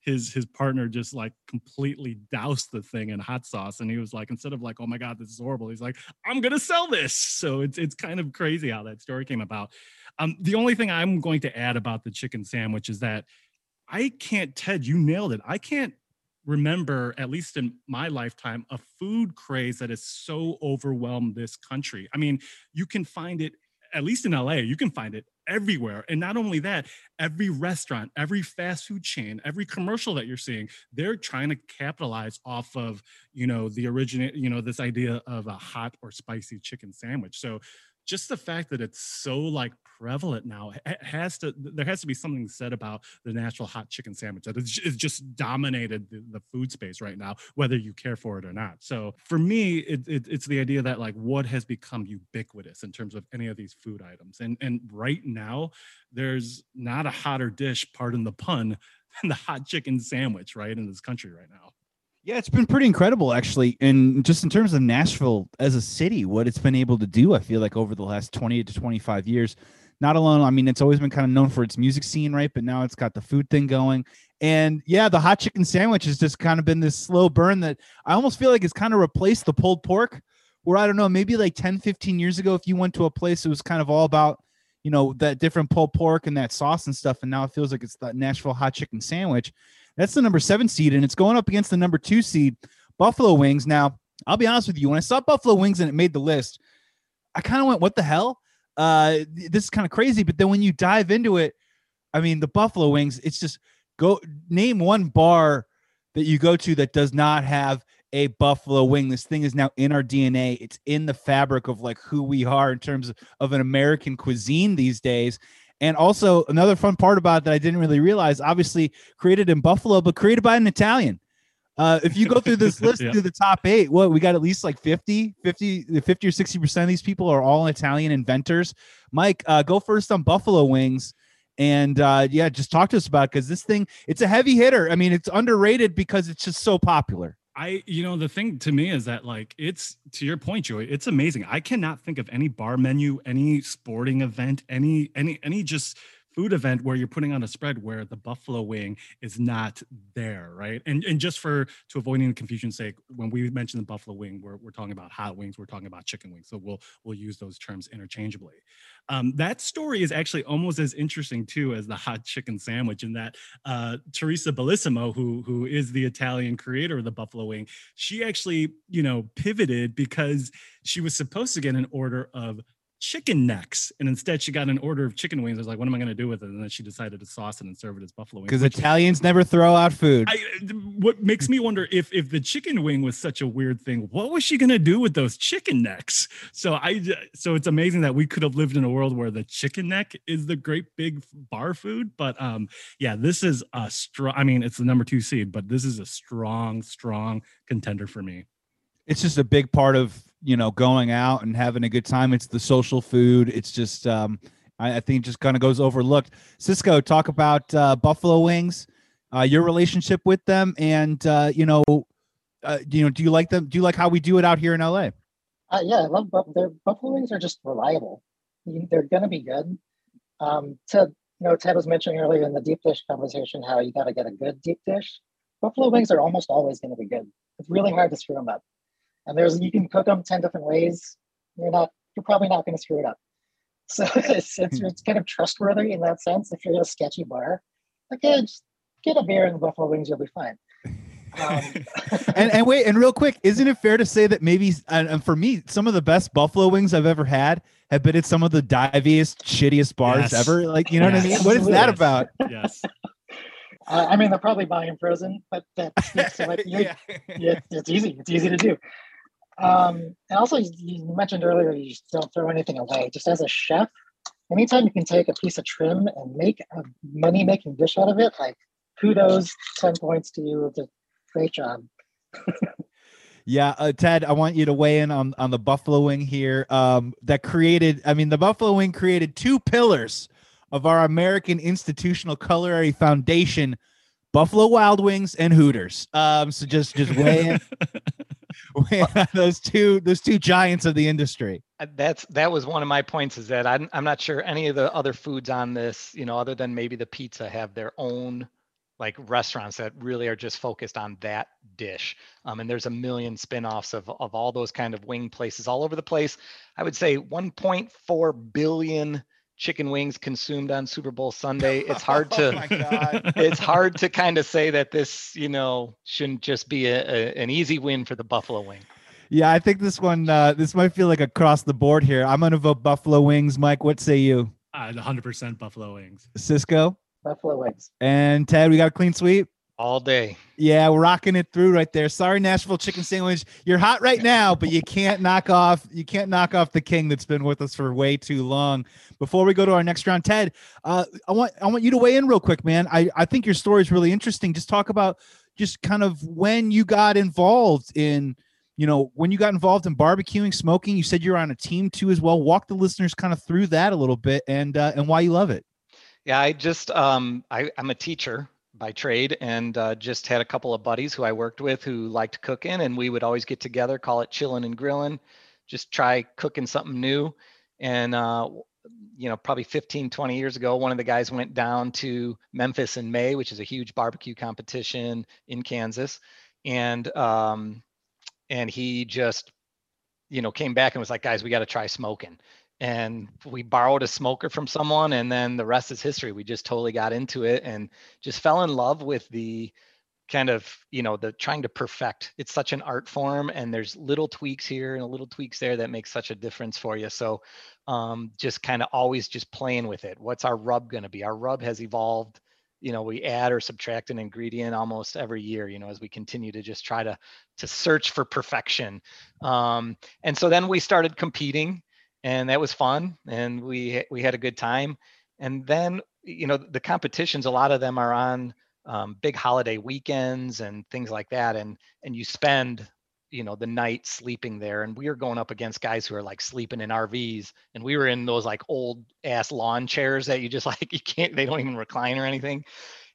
his his partner just like completely doubted the thing in hot sauce. And he was like, instead of like, oh my God, this is horrible, he's like, I'm gonna sell this. So it's it's kind of crazy how that story came about. Um, the only thing I'm going to add about the chicken sandwich is that I can't, Ted, you nailed it. I can't remember, at least in my lifetime, a food craze that has so overwhelmed this country. I mean, you can find it at least in LA, you can find it everywhere. And not only that, every restaurant, every fast food chain, every commercial that you're seeing, they're trying to capitalize off of, you know, the original, you know, this idea of a hot or spicy chicken sandwich. So just the fact that it's so like prevalent now it has to there has to be something said about the Nashville hot chicken sandwich that it's just dominated the, the, food space right now whether you care for it or not so for me it, it, it's the idea that like what has become ubiquitous in terms of any of these food items and and right now there's not a hotter dish pardon the pun than the hot chicken sandwich right in this country right now yeah, it's been pretty incredible, actually. And just in terms of Nashville as a city, what it's been able to do, I feel like over the last 20 to 25 years. Not alone, I mean, it's always been kind of known for its music scene, right? But now it's got the food thing going. And yeah, the hot chicken sandwich has just kind of been this slow burn that I almost feel like it's kind of replaced the pulled pork. Where I don't know, maybe like 10, 15 years ago, if you went to a place, it was kind of all about, you know, that different pulled pork and that sauce and stuff. And now it feels like it's the Nashville hot chicken sandwich. That's the number seven seed, and it's going up against the number two seed, Buffalo Wings. Now, I'll be honest with you, when I saw Buffalo Wings and it made the list, I kind of went, "What the hell?" Uh, this is kind of crazy. But then when you dive into it, I mean, the buffalo wings. It's just go name one bar that you go to that does not have a buffalo wing. This thing is now in our DNA. It's in the fabric of like who we are in terms of, an American cuisine these days. And also another fun part about that I didn't really realize, obviously created in Buffalo, but created by an Italian. Uh, if you go through this list yeah. through the top eight, what we got at least like 50, 50, 50 or 60% of these people are all Italian inventors. Mike, uh, go first on Buffalo Wings. And uh, yeah, just talk to us about because this thing, it's a heavy hitter. I mean, it's underrated because it's just so popular. I, you know, the thing to me is that like it's to your point, Joey. It's amazing. I cannot think of any bar menu, any sporting event, any any any just food event where you're putting on a spread where the buffalo wing is not there, right? And and just for to avoid any confusion's sake, when we mention the buffalo wing, we're, we're talking about hot wings, we're talking about chicken wings. So we'll we'll use those terms interchangeably. Um, that story is actually almost as interesting too as the hot chicken sandwich, in that uh, Teresa Bellissimo, who who is the Italian creator of the buffalo wing, she actually you know pivoted because she was supposed to get an order of chicken necks, and instead she got an order of chicken wings. I was like, what am I going to do with it? And then she decided to sauce it and serve it as buffalo wings. Because Italians never throw out food. I, what makes me wonder if if the chicken wing was such a weird thing, what was she going to do with those chicken necks? So I so it's amazing that we could have lived in a world where the chicken neck is the great big bar food. But um, yeah, this is a strong. I mean, it's the number two seed, but this is a strong, strong contender for me. It's just a big part of you know going out and having a good time. It's the social food. It's just um i, I think just kind of goes overlooked. Cisco talk about uh, buffalo wings uh, your relationship with them and uh, you know uh, you know do you like them do you like how we do it out here in la uh, yeah i love their buffalo wings are just reliable. They're gonna be good. Um to you know ted was mentioning earlier in the deep dish conversation how you got to get a good deep dish. Buffalo wings are almost always going to be good. It's really hard to screw them up and there's you can cook them 10 different ways you're not you're probably not going to screw it up so it's, it's, it's kind of trustworthy in that sense if you're in a sketchy bar okay just get a beer and buffalo wings you'll be fine um, and, and wait and real quick isn't it fair to say that maybe and, and, for me some of the best buffalo wings i've ever had have been at some of the diviest shittiest bars yes. ever like you know yes. what i mean what is that about yes uh, I mean, they're probably buying frozen, but that like, yeah. yeah, it's easy. It's easy to do. Um, and also, you mentioned earlier you just don't throw anything away. Just as a chef, anytime you can take a piece of trim and make a money making dish out of it, like kudos, 10 points to you. It's a great job. yeah, uh, Ted, I want you to weigh in on, on the buffalo wing here. Um, that created, I mean, the buffalo wing created two pillars of our American institutional culinary foundation, Buffalo Wild Wings and Hooters. Um, so just just weigh in. those two those two giants of the industry. Uh, that's that was one of my points is that I'm, I'm not sure any of the other foods on this you know other than maybe the pizza have their own like restaurants that really are just focused on that dish. Um, and there's a million spin-offs of, of all those kind of wing places all over the place. I would say 1.4 billion chicken wings consumed on Super Bowl Sunday. It's hard to oh it's hard to kind of say that this, you know, shouldn't just be a, a, an easy win for the Buffalo Wing. Yeah, I think this one uh, this might feel like across the board here. I'm gonna vote Buffalo Wings. Mike, what say you? Uh, 100% Buffalo Wings. Cisco. Buffalo Wings. And Ted, we got a clean sweep all day. Yeah, we're rocking it through right there. Sorry, Nashville chicken sandwich. You're hot right now, but you can't knock off you can't knock off the king that's been with us for way too long. Before we go to our next round, Ted, uh, I want I want you to weigh in real quick, man. I I think your story is really interesting. Just talk about just kind of when you got involved in you know when you got involved in barbecuing smoking you said you're on a team too as well walk the listeners kind of through that a little bit and uh, and why you love it yeah i just um I, i'm a teacher by trade and uh, just had a couple of buddies who I worked with who liked cooking and we would always get together, call it chilling and grilling, just try cooking something new. And, uh, you know, probably 15, 20 years ago, one of the guys went down to Memphis in May, which is a huge barbecue competition in Kansas. And, um, and he just, you know, came back and was like, guys, we got to try smoking and we borrowed a smoker from someone and then the rest is history. We just totally got into it and just fell in love with the kind of you know the trying to perfect. It's such an art form and there's little tweaks here and little tweaks there that make such a difference for you. So um, just kind of always just playing with it. What's our rub going to be? Our rub has evolved. You know we add or subtract an ingredient almost every year you know as we continue to just try to to search for perfection. Um, and so then we started competing and that was fun and we we had a good time. And then you know the competitions a lot of them are on um, big holiday weekends and things like that and and you spend you know the night sleeping there. And we were going up against guys who are like sleeping in rvs and we were in those like old ass lawn chairs that you just like you can't they don't even recline or anything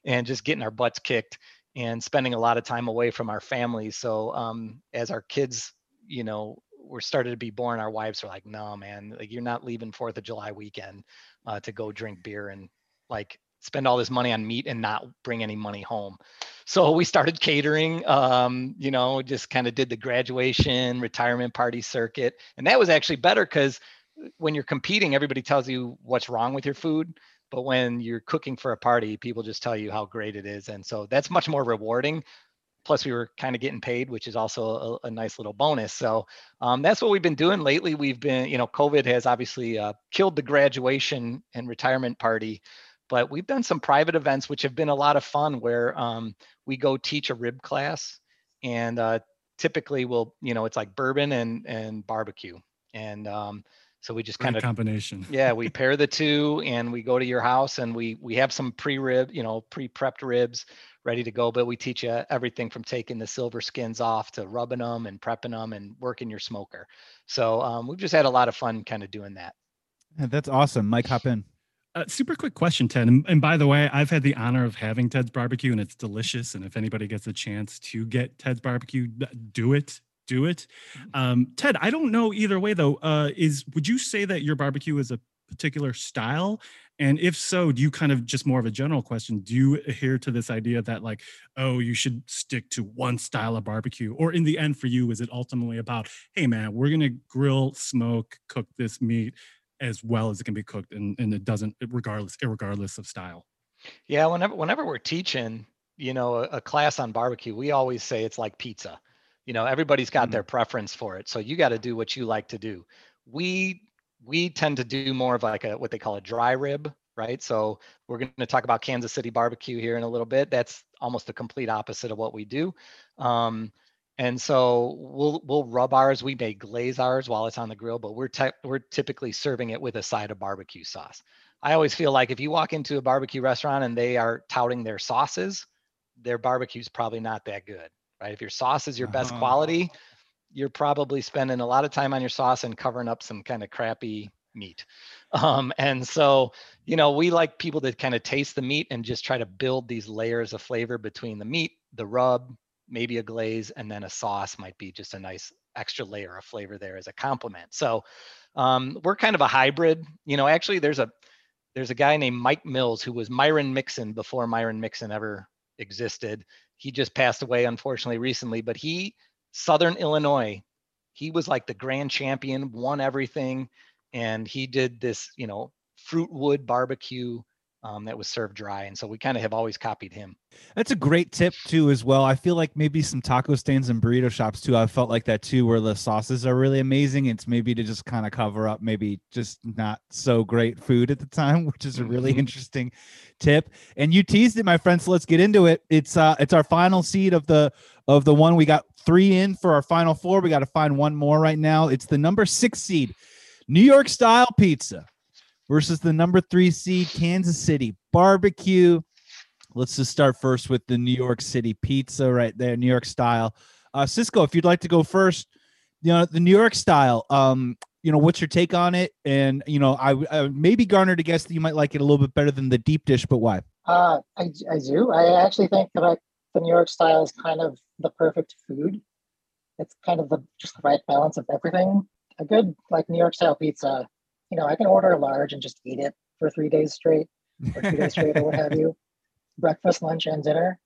and just getting our butts kicked and spending a lot of time away from our families so um, as our kids you know were started to be born our wives were like no man like you're not leaving fourth of july weekend uh, to go drink beer and like spend all this money on meat and not bring any money home. So we started catering, um, you know, just kind of did the graduation, retirement party circuit. And that was actually better because when you're competing, everybody tells you what's wrong with your food. But when you're cooking for a party, people just tell you how great it is. And so that's much more rewarding. Plus, we were kind of getting paid, which is also a, a nice little bonus. So um, that's what we've been doing lately. We've been, you know, COVID has obviously uh, killed the graduation and retirement party but we've done some private events which have been a lot of fun where um, we go teach a rib class and uh, typically we'll you know it's like bourbon and and barbecue and um, so we just kind of combination yeah we pair the two and we go to your house and we we have some pre-rib you know pre-prepped ribs ready to go but we teach you everything from taking the silver skins off to rubbing them and prepping them and working your smoker so um, we've just had a lot of fun kind of doing that that's awesome mike hop in uh, super quick question, Ted. And, and, by the way, I've had the honor of having Ted's barbecue, and it's delicious. And if anybody gets a chance to get Ted's barbecue, do it. Do it. Um, Ted, I don't know either way though. Uh, is would you say that your barbecue is a particular style? And if so, do you kind of just more of a general question? Do you adhere to this idea that like, oh, you should stick to one style of barbecue, or in the end, for you, is it ultimately about, hey man, we're gonna grill, smoke, cook this meat as well as it can be cooked and, and it doesn't regardless regardless of style yeah whenever whenever we're teaching you know a, a class on barbecue we always say it's like pizza you know everybody's got mm-hmm. their preference for it so you got to do what you like to do we we tend to do more of like a what they call a dry rib right so we're going to talk about kansas city barbecue here in a little bit that's almost the complete opposite of what we do um, and so we'll we'll rub ours. We may glaze ours while it's on the grill, but we're te- we're typically serving it with a side of barbecue sauce. I always feel like if you walk into a barbecue restaurant and they are touting their sauces, their barbecue's probably not that good, right? If your sauce is your best uh-huh. quality, you're probably spending a lot of time on your sauce and covering up some kind of crappy meat. Um, and so, you know, we like people to kind of taste the meat and just try to build these layers of flavor between the meat, the rub, maybe a glaze, and then a sauce might be just a nice extra layer of flavor there as a complement. So um, we're kind of a hybrid. You know, actually, there's a there's a guy named Mike Mills who was Myron Mixon before Myron Mixon ever existed. He just passed away unfortunately recently, but he Southern Illinois, he was like the grand champion, won everything, and he did this, you know, fruit wood barbecue um, that was served dry. And so we kind of have always copied him. That's a great tip too, as well. I feel like maybe some taco stands and burrito shops too. I felt like that too, where the sauces are really amazing. It's maybe to just kind of cover up maybe just not so great food at the time, which is a really mm-hmm. interesting tip. And you teased it, my friends. So let's get into it. It's uh it's our final seed of the of the one we got three in for our final four. We got to find one more right now. It's the number six seed, New York style pizza versus the number three seed Kansas City barbecue. Let's just start first with the New York City pizza right there, New York style. Uh, Cisco, if you'd like to go first, you know the New York style. Um, you know, what's your take on it? And you know, I, I maybe garnered a guess that you might like it a little bit better than the deep dish, but why? Uh, I, I do. I actually think that the New York style is kind of the perfect food. It's kind of the just the right balance of everything. A good like New York style pizza you know, I can order a large and just eat it for three days straight or two days straight or what have you. Breakfast, lunch, and dinner.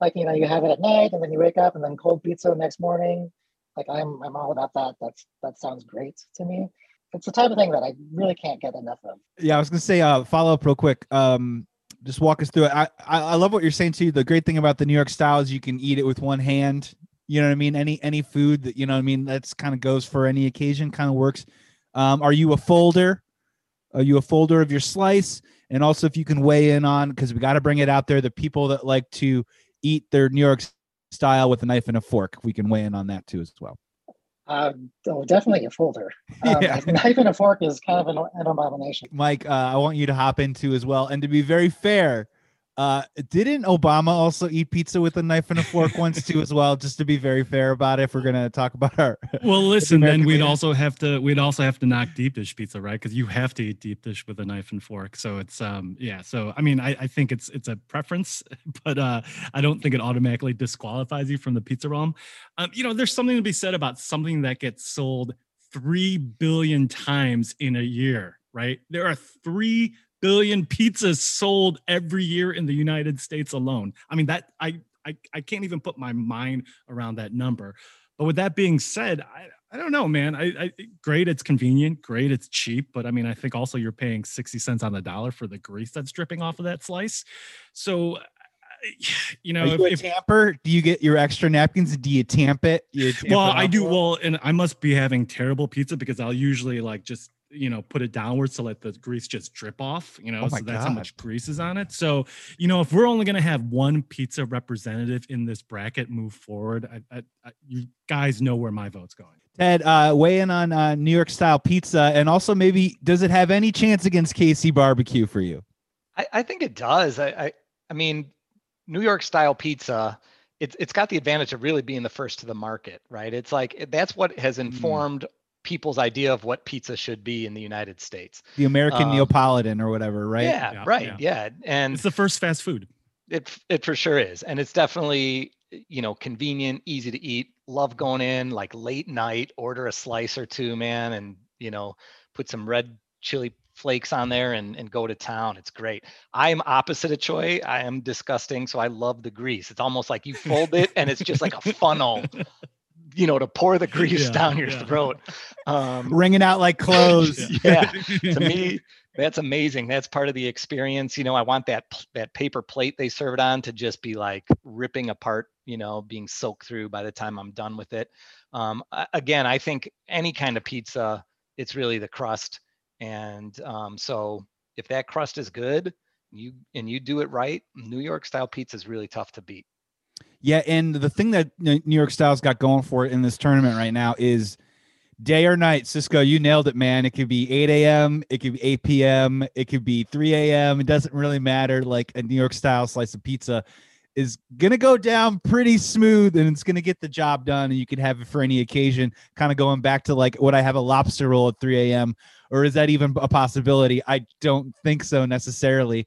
Like, you know, you have it at night and then you wake up and then cold pizza the next morning. Like I'm I'm all about that. That's that sounds great to me. It's the type of thing that I really can't get enough of. Yeah, I was gonna say uh follow up real quick. Um just walk us through it. I, I, love what you're saying too. The great thing about the New York style is you can eat it with one hand. You know what I mean? Any any food that you know what I mean that's kind of goes for any occasion, kind of works. Um, are you a folder? Are you a folder of your slice? And also, if you can weigh in on because we got to bring it out there, the people that like to eat their New York style with a knife and a fork, we can weigh in on that too as well. Uh, oh, definitely a folder. Um, yeah. A knife and a fork is kind of an, an abomination. Mike, uh, I want you to hop into as well. And to be very fair, uh, didn't Obama also eat pizza with a knife and a fork once too, as well? Just to be very fair about it, if we're gonna talk about our well, listen, then we'd also have to we'd also have to knock deep dish pizza, right? Because you have to eat deep dish with a knife and fork. So it's um yeah. So I mean, I, I think it's it's a preference, but uh, I don't think it automatically disqualifies you from the pizza realm. Um, you know, there's something to be said about something that gets sold three billion times in a year, right? There are three billion pizzas sold every year in the United States alone. I mean, that I, I, I can't even put my mind around that number. But with that being said, I, I don't know, man. I, I great, it's convenient, great, it's cheap, but I mean, I think also you're paying 60 cents on the dollar for the grease that's dripping off of that slice. So you know, you if, a tamper, do you get your extra napkins? Do you tamp it? You well, I do. Well, and I must be having terrible pizza because I'll usually like just you know put it downwards to let the grease just drip off you know oh so that's God. how much grease is on it so you know if we're only going to have one pizza representative in this bracket move forward I, I, I, you guys know where my vote's going ted uh, weigh in on uh, new york style pizza and also maybe does it have any chance against kc barbecue for you i, I think it does I, I i mean new york style pizza it's, it's got the advantage of really being the first to the market, right? It's like that's what has mm. informed mm people's idea of what pizza should be in the United States. The American um, Neapolitan or whatever, right? Yeah, yeah right. Yeah. yeah. And it's the first fast food. It it for sure is. And it's definitely, you know, convenient, easy to eat. Love going in like late night, order a slice or two, man, and you know, put some red chili flakes on there and, and go to town. It's great. I'm opposite of Choi. I am disgusting. So I love the grease. It's almost like you fold it and it's just like a funnel you know to pour the grease yeah, down your yeah. throat. Um, ringing out like clothes. Yeah. to me that's amazing. That's part of the experience. You know i want that that paper plate they serve it on to just be like ripping apart you know being soaked through by the time i'm done with it. Um, again i think any kind of pizza it's really the crust. And um, so if that crust is good you and you do it right new york style pizza is really tough to beat yeah, and the thing that New York Styles got going for it in this tournament right now is day or night. Cisco, you nailed it, man. It could be 8 a.m., it could be 8 p.m., it could be 3 a.m. It doesn't really matter. Like a New York style slice of pizza is gonna go down pretty smooth and it's gonna get the job done, and you can have it for any occasion. Kind of going back to like would I have a lobster roll at 3 a.m. or is that even a possibility? I don't think so necessarily.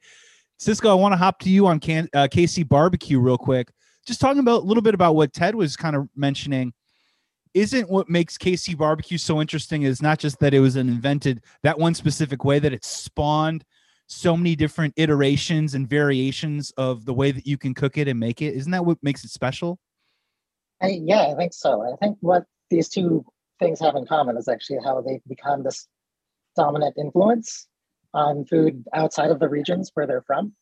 Cisco, I want to hop to you on Can- uh, KC Barbecue real quick just talking about a little bit about what Ted was kind of mentioning. Isn't what makes KC barbecue so interesting is not just that it was invented that one specific way, that it spawned so many different iterations and variations of the way that you can cook it and make it. Isn't that what makes it special? I, yeah, I think so. I think what these two things have in common is actually how they've become this dominant influence on food outside of the regions where they're from.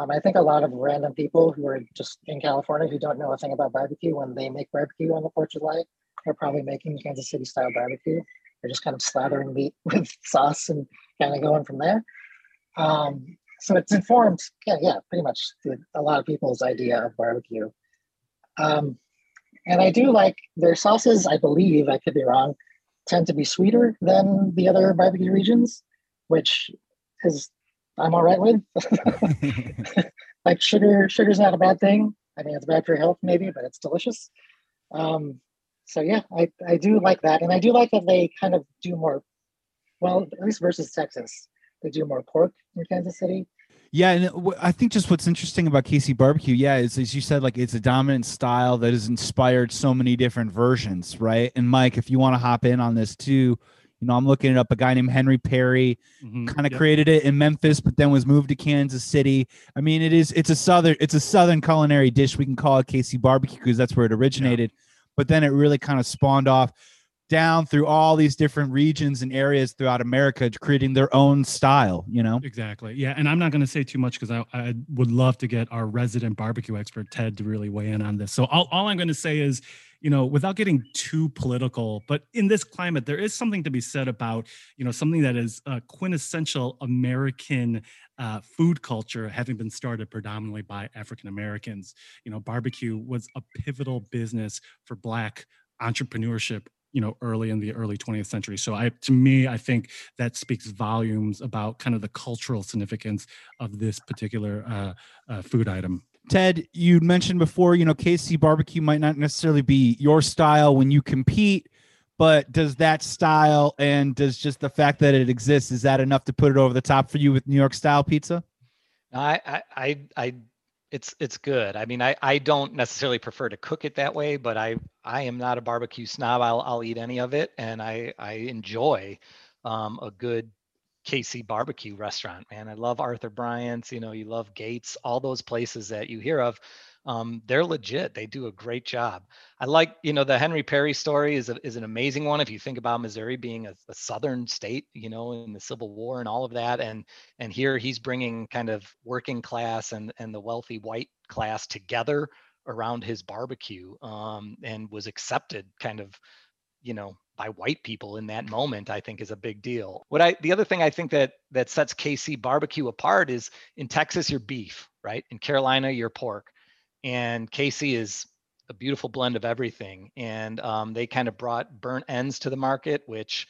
Um, I think a lot of random people who are just in California who don't know a thing about barbecue, when they make barbecue on the Fourth of July, are probably making Kansas City style barbecue. They're just kind of slathering meat with sauce and kind of going from there. Um, so it's informed, yeah, yeah, pretty much a lot of people's idea of barbecue. Um, and I do like their sauces, I believe, I could be wrong, tend to be sweeter than the other barbecue regions, which is I'm all right with. like sugar, sugar's not a bad thing. I mean, it's bad for your health maybe, but it's delicious. Um, so yeah, I, I do like that. And I do like that they kind of do more, well, at least versus Texas, they do more pork in Kansas City. Yeah, and I think just what's interesting about KC barbecue, yeah, is as you said, like it's a dominant style that has inspired so many different versions, right? And Mike, if you want to hop in on this too, you know, I'm looking it up. A guy named Henry Perry mm-hmm. kind of yep. created it in Memphis, but then was moved to Kansas City. I mean, it is it's a southern it's a southern culinary dish. We can call it KC barbecue because that's where it originated. Yeah. But then it really kind of spawned off. down through all these different regions and areas throughout America, creating their own style. You know, exactly. Yeah, and I'm not going to say too much because I, I would love to get our resident barbecue expert Ted to really weigh in on this. So all, all I'm going to say is you know, without getting too political, but in this climate, there is something to be said about, you know, something that is a quintessential American uh, food culture having been started predominantly by African Americans. You know, barbecue was a pivotal business for Black entrepreneurship you know early in the early 20th century so i to me i think that speaks volumes about kind of the cultural significance of this particular uh, uh, food item Ted, you mentioned before, you know, KC barbecue might not necessarily be your style when you compete, but does that style and does just the fact that it exists is that enough to put it over the top for you with New York style pizza? I I I, I it's it's good. I mean, I I don't necessarily prefer to cook it that way, but I I am not a barbecue snob. I'll I'll eat any of it, and I I enjoy um, a good KC barbecue restaurant, man. I love Arthur Bryant's, you know, you love Gates, all those places that you hear of. Um, they're legit. They do a great job. I like, you know, the Henry Perry story is, a, is an amazing one. If you think about Missouri being a, a, southern state, you know, in the Civil War and all of that, and and here he's bringing kind of working class and and the wealthy white class together around his barbecue, um, and was accepted kind of, you know, by white people in that moment i think is a big deal. What i the other thing i think that that sets kc barbecue apart is in texas your beef right? In carolina your pork. And kc is a beautiful blend of everything. And um, they kind of brought burnt ends to the market which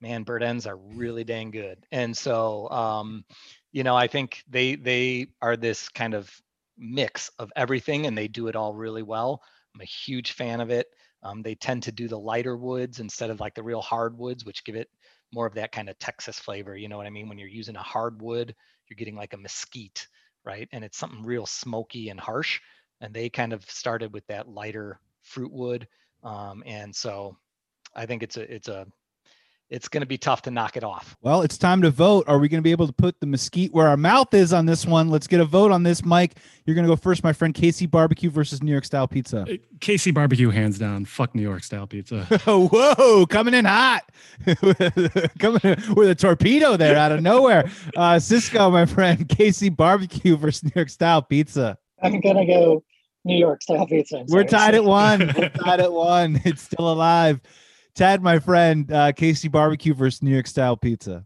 man burnt ends are really dang good. And so um, you know i think they they are this kind of mix of everything and they do it all really well. I'm a huge fan of it um, they tend to do the lighter woods instead of like the real hardwoods, which give it more of that kind of Texas flavor. You know what I mean? When you're using a hardwood, you're getting like a mesquite, right? And it's something real smoky and harsh. And they kind of started with that lighter fruit wood. Um, and so I think it's a it's a it's going to be tough to knock it off. Well, it's time to vote. Are we going to be able to put the mesquite where our mouth is on this one? Let's get a vote on this, Mike. You're going to go first, my friend. KC Barbecue versus New York Style Pizza. KC Barbecue, hands down. Fuck New York Style Pizza. Whoa, coming in hot, coming in with a torpedo there out of nowhere. Uh, Cisco, my friend. KC Barbecue versus New York Style Pizza. I'm gonna go New York Style Pizza. We're tied at one. We're tied at one. It's still alive. Tad, my friend, uh, KC Barbecue versus New York Style Pizza.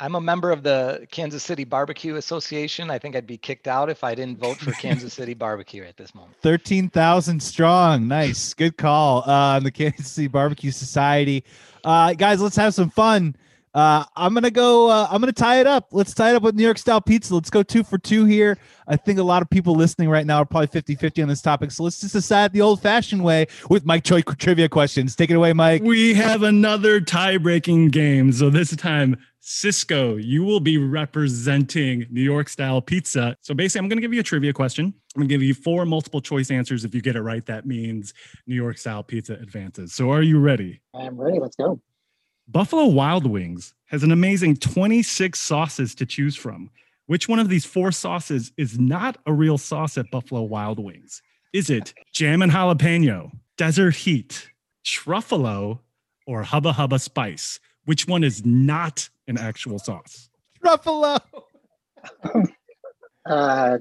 I'm a member of the Kansas City Barbecue Association. I think I'd be kicked out if I didn't vote for Kansas City Barbecue at this moment. 13,000 strong. Nice. Good call uh, on the Kansas City Barbecue Society. Uh, guys, let's have some fun. Uh, I'm gonna go. Uh, I'm gonna tie it up. Let's tie it up with New York style pizza. Let's go two for two here. I think a lot of people listening right now are probably 50 50 on this topic. So let's just decide the old fashioned way with Mike Choi trivia questions. Take it away, Mike. We have another tie breaking game. So this time, Cisco, you will be representing New York style pizza. So basically, I'm going to give you a trivia question. I'm going to give you four multiple choice answers. If you get it right, that means New York style pizza advances. So are you ready? I'm ready. Let's go. Buffalo Wild Wings has an amazing 26 sauces to choose from. Which one of these four sauces is not a real sauce at Buffalo Wild Wings? Is it jam and jalapeno, desert heat, truffalo, or hubba hubba spice? Which one is not an actual sauce? Truffalo. uh,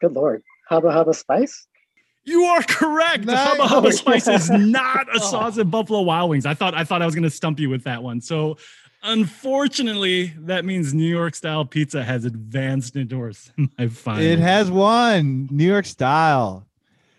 good lord, hubba hubba spice. You are correct. Nice. Hubba Hubba oh, Spice is not a oh. sauce at Buffalo Wild Wings. I thought I thought I was going to stump you with that one. So, unfortunately, that means New York style pizza has advanced into our semifinals. It has won New York style.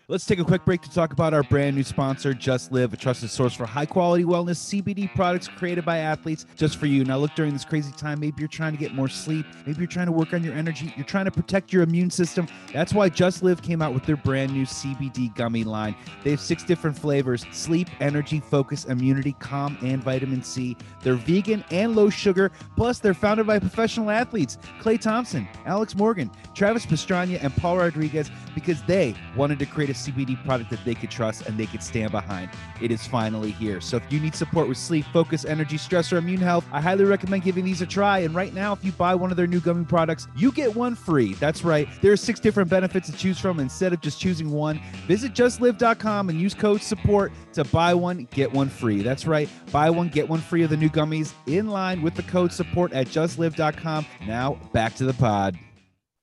Let's take a quick break to talk about our brand new sponsor, Just Live, a trusted source for high quality wellness CBD products created by athletes just for you. Now, look, during this crazy time, maybe you're trying to get more sleep, maybe you're trying to work on your energy, you're trying to protect your immune system. That's why Just Live came out with their brand new CBD gummy line. They have six different flavors sleep, energy, focus, immunity, calm, and vitamin C. They're vegan and low sugar, plus, they're founded by professional athletes Klay Thompson, Alex Morgan, Travis Pastrana, and Paul Rodriguez because they wanted to create a a CBD product that they could trust and they could stand behind. It is finally here. So if you need support with sleep, focus, energy, stress, or immune health, I highly recommend giving these a try. And right now, if you buy one of their new gummy products, you get one free. That's right. There are six different benefits to choose from. Instead of just choosing one, visit justlive.com and use code support to buy one, get one free. That's right. Buy one, get one free of the new gummies in line with the code support at justlive.com. Now back to the pod.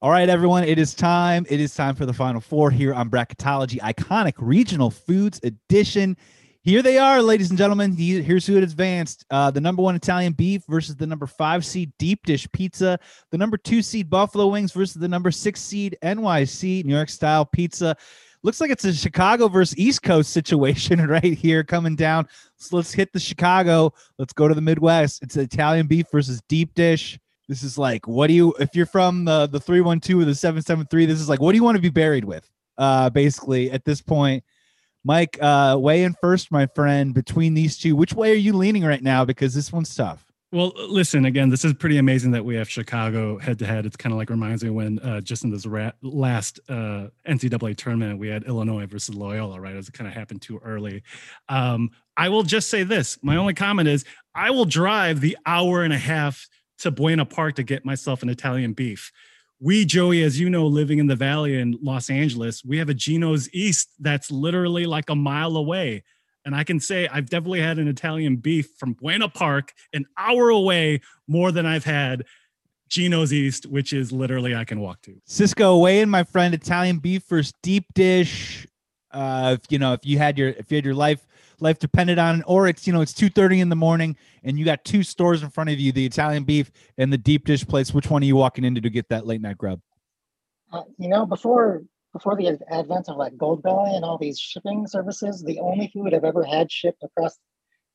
All right, everyone, it is time. It is time for the final four here on Bracketology Iconic Regional Foods Edition. Here they are, ladies and gentlemen. Here's who it advanced. Uh, the number one Italian beef versus the number five seed deep dish pizza. The number two seed Buffalo Wings versus the number six seed NYC New York style pizza. Looks like it's a Chicago versus East Coast situation right here coming down. So let's hit the Chicago. Let's go to the Midwest. It's Italian beef versus deep dish. This is like, what do you, if you're from the, the 312 or the 773, this is like, what do you want to be buried with? Uh, basically, at this point, Mike, uh, weigh in first, my friend, between these two. Which way are you leaning right now? Because this one's tough. Well, listen, again, this is pretty amazing that we have Chicago head to head. It's kind of like reminds me when uh, just in this ra- last uh, NCAA tournament, we had Illinois versus Loyola, right? As it kind of happened too early. Um, I will just say this my only comment is I will drive the hour and a half to Buena Park to get myself an Italian beef. We, Joey, as you know, living in the valley in Los Angeles, we have a Gino's East that's literally like a mile away. And I can say I've definitely had an Italian beef from Buena Park, an hour away, more than I've had Gino's East, which is literally I can walk to. Cisco, weigh in, my friend. Italian beef versus deep dish. Uh, if you know, if you had your if you had your life life depended on, or it's you know it's two thirty in the morning and you got two stores in front of you, the Italian beef and the deep dish place. Which one are you walking into to get that late night grub? Uh, you know, before before the advent of like Gold Goldbelly and all these shipping services, the only food I've ever had shipped across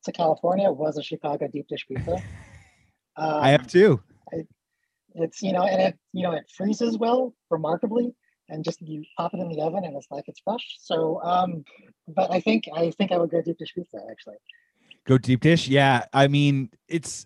to California was a Chicago deep dish pizza. Um, I have too. it's you know, and it you know it freezes well, remarkably and just you pop it in the oven and it's like it's fresh. So, um, but I think I think I would go deep dish pizza actually. Go deep dish, yeah. I mean, it's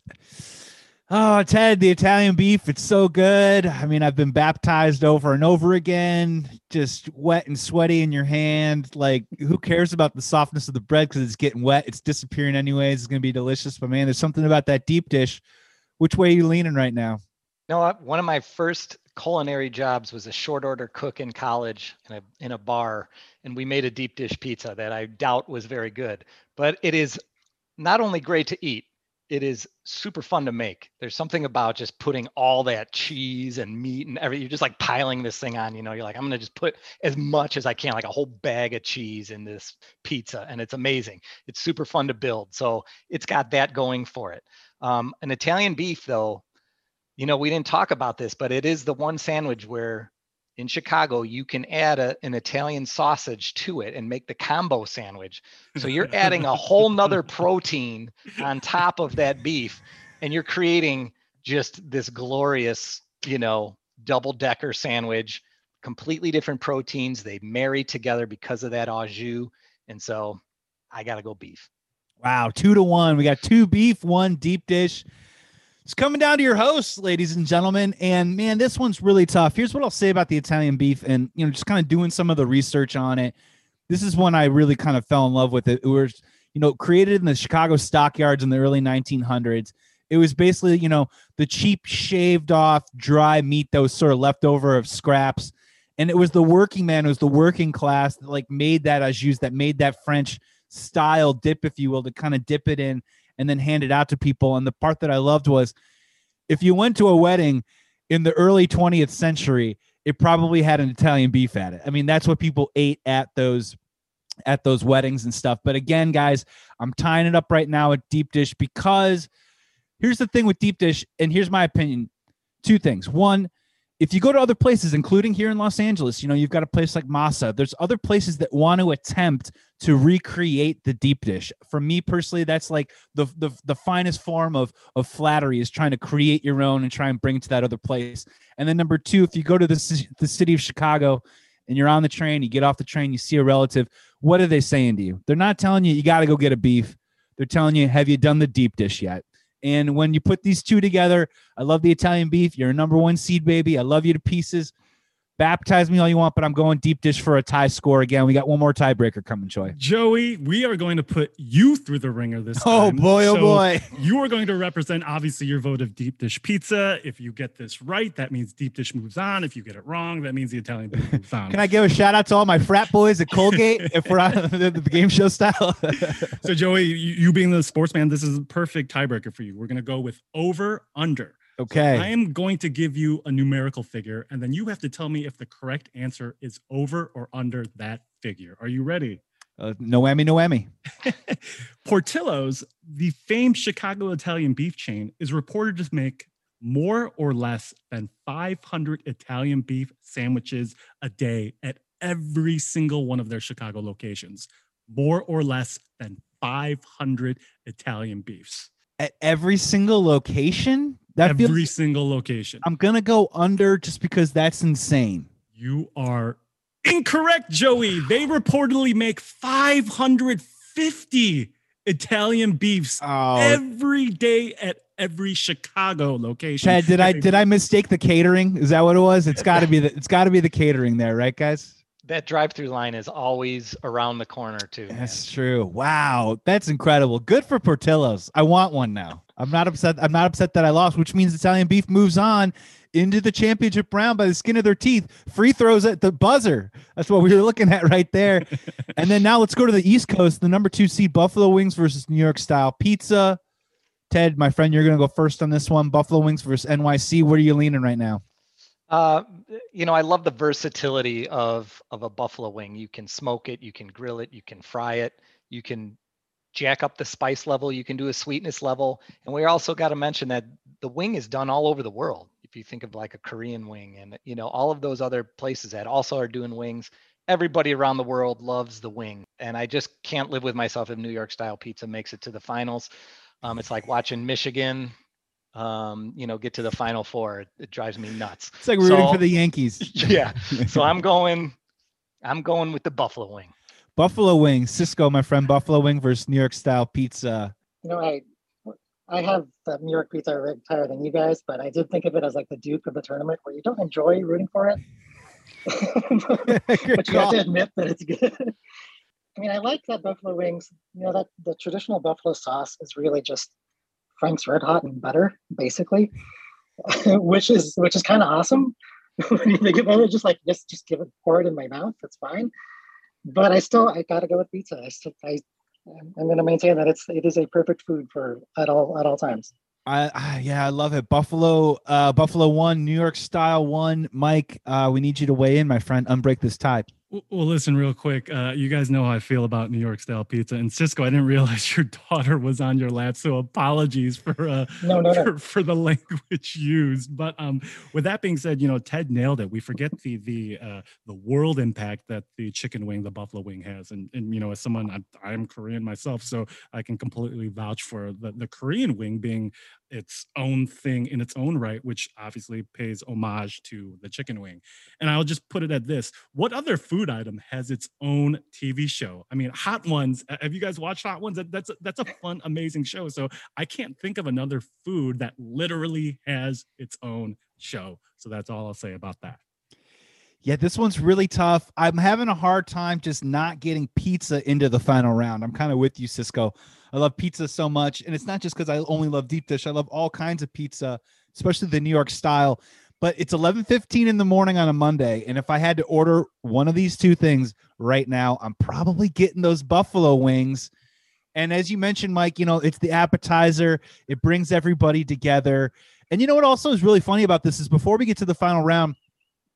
oh Ted, the Italian beef. It's so good. I mean, I've been baptized over and over again. Just wet and sweaty in your hand. Like, who cares about the softness of the bread because it's getting wet? It's disappearing anyways. It's gonna be delicious. But man, there's something about that deep dish. Which way are you leaning right now? No, one of my first culinary jobs was a short order cook in college in a in a bar and we made a deep dish pizza that I doubt was very good. But it is not only great to eat it is super fun to make. There's something about just putting all that cheese and meat and everything you're just like piling this thing on you know you're like i'm to just put as much as i can like a whole bag of cheese in this pizza and it's amazing. It's super fun to build so it's got that going for it. Um, an italian beef though you know, we didn't talk about this, but it is the one sandwich where in Chicago you can add a, an Italian sausage to it and make the combo sandwich. So you're adding a whole nother protein on top of that beef, and you're creating just this glorious, you know, double decker sandwich, completely different proteins. They marry together because of that au jus. And so I got to go beef. Wow, two to one. We got two beef, one deep dish. It's coming down to your hosts, ladies and gentlemen. And man, this one's really tough. Here's what I'll say about the Italian beef, and you know, just kind of doing some of the research on it. This is one I really kind of fell in love with. It, it was, you know, created in the Chicago stockyards in the early 1900s. It was basically, you know, the cheap shaved off dry meat that was sort of left over of scraps. And it was the working man, it was the working class that like made that as used that made that French style dip, if you will, to kind of dip it in and then hand it out to people. And the part that I loved was if you went to a wedding in the early 20th century, it probably had an Italian beef at it. I mean, that's what people ate at those at those weddings and stuff. But again, guys, I'm tying it up right now at deep dish because here's the thing with deep dish, and here's my opinion. Two things. One, if you go to other places, including here in Los Angeles, you know, you've got a place like Masa. There's other places that want to attempt to recreate the deep dish. For me personally, that's like the, the the finest form of of flattery is trying to create your own and try and bring it to that other place. And then number two, if you go to the the city of Chicago and you're on the train, you get off the train, you see a relative, what are they saying to you? They're not telling you you got to go get a beef. They're telling you, have you done the deep dish yet? And when you put these two together, I love the Italian beef. You're a number one seed, baby. I love you to pieces. Baptize me all you want, but I'm going deep dish for a tie score again. We got one more tiebreaker coming, Joy. Joey, we are going to put you through the ringer this Oh time. Oh boy, oh So boy. You are going to represent obviously your vote of deep dish pizza. If you get this right, that means deep dish moves on. If you get it wrong, that means the Italian moves on. Can I give a shout out to all my frat boys at Colgate if we're on the, the game show style? so Joey, you, you being the sportsman, this is a perfect tiebreaker for you. We're going to go with over under. I am going to give you a numerical figure, and then you have to tell me if the correct answer is over or under that figure. Are you ready? Uh, Noemi, Noemi. Portillo's, the famed Chicago Italian beef chain, is reported to make more or less than 500 Italian beef sandwiches a day at every single one of their Chicago locations. More or less than 500 Italian beefs. At every single location? That every feels single location. I'm gonna go under just because that's insane. You are incorrect, Joey. They reportedly make 550 Italian beefs Oh every day at every Chicago location. Ted, did I did I mistake the catering? Is that what it was? It's gotta be the it's gotta be the catering there, right, guys? That drive-through line is always around the corner too. man. That's true. Wow, that's incredible. Good for Portillo's. I want one now. I'm not upset. I'm not upset that I lost, which means Italian beef moves on into the championship round by the skin of their teeth. Free throws at the buzzer. That's what we were looking at right there. and then now let's go to the East Coast. The number two seed Buffalo Wings versus New York style pizza. Ted, my friend, you're gonna go first on this one. Buffalo Wings versus NYC. Where are you leaning right now? Uh, you know, I love the versatility of of a buffalo wing. You can smoke it, you can grill it, you can fry it, you can jack up the spice level, you can do a sweetness level, and we also got to mention that the wing is done all over the world. If you think of like a Korean wing, and you know all of those other places that also are doing wings, everybody around the world loves the wing, and I just can't live with myself if New York style pizza makes it to the finals. Um, it's like watching Michigan, um, you know, get to the final four. It, it drives me nuts. It's like rooting So- for the Yankees. yeah. So I'm going, I'm going with the buffalo wing. Buffalo Wing, Cisco, my friend. Buffalo Wing versus New York style pizza. You know, I I have the New York pizza ranked higher than you guys, but I did think of it as like the Duke of the tournament, where you don't enjoy rooting for it, but you have to admit that it's good. I mean, I like that buffalo wings. You know, that the traditional buffalo sauce is really just Frank's Red Hot and butter, basically, which is which is kind of awesome. when you think about it, just like just just give it, pour it in my mouth. That's fine. But I still, I gotta go with pizza. I still, I, I'm to maintain that it's it is a perfect food for at all at all times. I, I yeah, I love it. Buffalo, uh, Buffalo one, New York style one. Mike, uh, we need you to weigh in, my friend. Unbreak this tie. Well, listen, real quick. Uh, you guys know how I feel about New York style pizza. And Cisco, I didn't realize your daughter was on your lap, so apologies for uh, No, no, no. for, for the language used. But um, with that being said, you know Ted nailed it. We forget the the uh, the world impact that the chicken wing, the buffalo wing, has. And and you know, as someone I'm, I'm Korean myself, so I can completely vouch for the the Korean wing being its own thing in its own right, which obviously pays homage to the chicken wing. And I'll just put it at this: What other food item has its own TV show? I mean, Hot Ones. Have you guys watched Hot Ones? That- That's a, that's a fun, amazing show. So I can't think of another food that literally has its own show. So that's all I'll say about that. Yeah, this one's really tough. I'm having a hard time just not getting pizza into the final round. I'm kind of with you, Cisco. I love pizza so much, and it's not just because I only love deep dish. I love all kinds of pizza, especially the New York style. But it's 11:15 in the morning on a Monday, and if I had to order one of these two things right now, I'm probably getting those buffalo wings. And as you mentioned, Mike, you know it's the appetizer. It brings everybody together. And you know what also is really funny about this is before we get to the final round,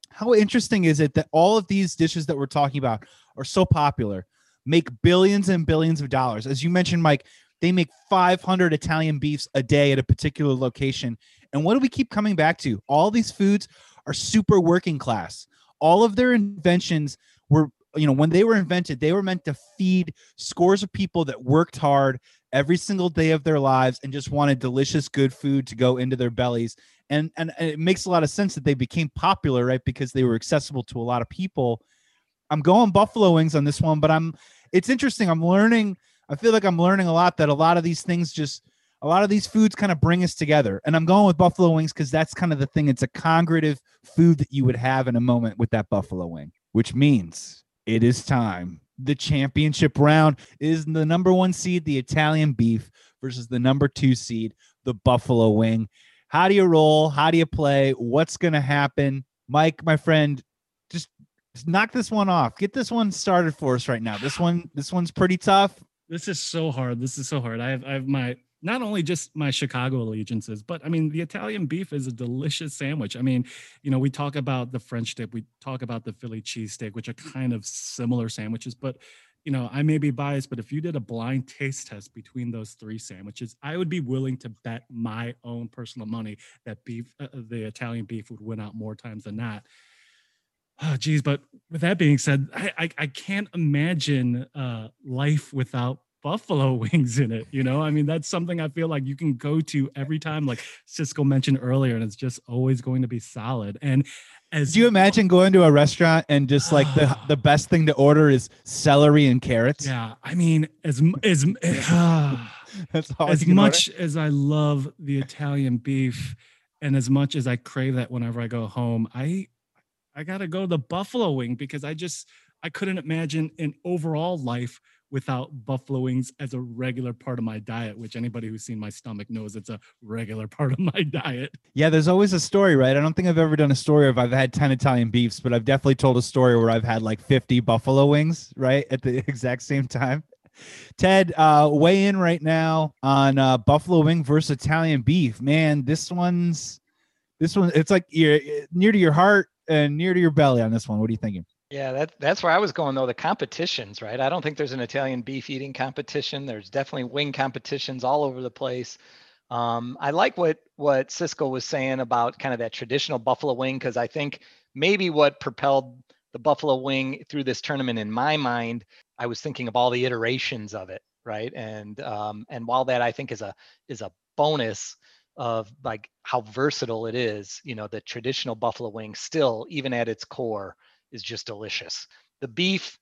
how interesting is it that all of these dishes that we're talking about are so popular, make billions and billions of dollars? As you mentioned, Mike, they make 500 Italian beefs a day at a particular location. And what do we keep coming back to? All these foods are super working class. All of their inventions were, you know, when they were invented, they were meant to feed scores of people that worked hard every single day of their lives and just wanted delicious, good food to go into their bellies and, and it makes a lot of sense that they became popular right because they were accessible to a lot of people i'm going buffalo wings on this one but i'm it's interesting i'm learning i feel like i'm learning a lot that a lot of these things just a lot of these foods kind of bring us together. And I'm going with buffalo wings because that's kind of the thing. It's a congregative food that you would have in a moment with that buffalo wing, which means it is time. The championship round is the number one seed, the Italian beef, versus the number two seed, the buffalo wing. How do you roll? How do you play? What's going to happen? Mike, my friend, just, just knock this one off. Get this one started for us right now. This one, this one's pretty tough. This is so hard. This is so hard. I have, I have my not only just my Chicago allegiances, but I mean, the Italian beef is a delicious sandwich. I mean, you know, we talk about the French dip, we talk about the Philly cheesesteak, which are kind of similar sandwiches, but you know, I may be biased, but if you did a blind taste test between those three sandwiches, I would be willing to bet my own personal money that beef, uh, uh the Italian beef, would win out more times than not. Oh, geez, but with that being said, I I, I can't imagine uh, life without buffalo wings in it. You know, I mean, that's something I feel like you can go to every time, like Cisco mentioned earlier, and it's just always going to be solid. And as do you imagine going to a restaurant and just like the the best thing to order is celery and carrots? Yeah, I mean, as as uh, that's as much order. as I love the Italian beef, and as much as I crave that whenever I go home, I I gotta go to the buffalo wing because I just I couldn't imagine an overall life without buffalo wings as a regular part of my diet, which anybody who's seen my stomach knows it's a regular part of my diet. Yeah, there's always a story, right? I don't think I've ever done a story of I've had 10 Italian beefs, but I've definitely told a story where I've had like 50 buffalo wings, right? At the exact same time. Ted, uh, weigh in right now on uh, buffalo wing versus Italian beef. Man, this one's this one. It's like you're near to your heart and near to your belly on this one. What are you thinking? Yeah, that, that's where I was going though. The competitions, right? I don't think there's an Italian beef eating competition. There's definitely wing competitions all over the place. Um, I like what what Cisco was saying about kind of that traditional buffalo wing because I think maybe what propelled the buffalo wing through this tournament in my mind, I was thinking of all the iterations of it, right? And um, and while that I think is a is a bonus of like how versatile it is, you know, the traditional buffalo wing still, even at its core, is just delicious. The beef,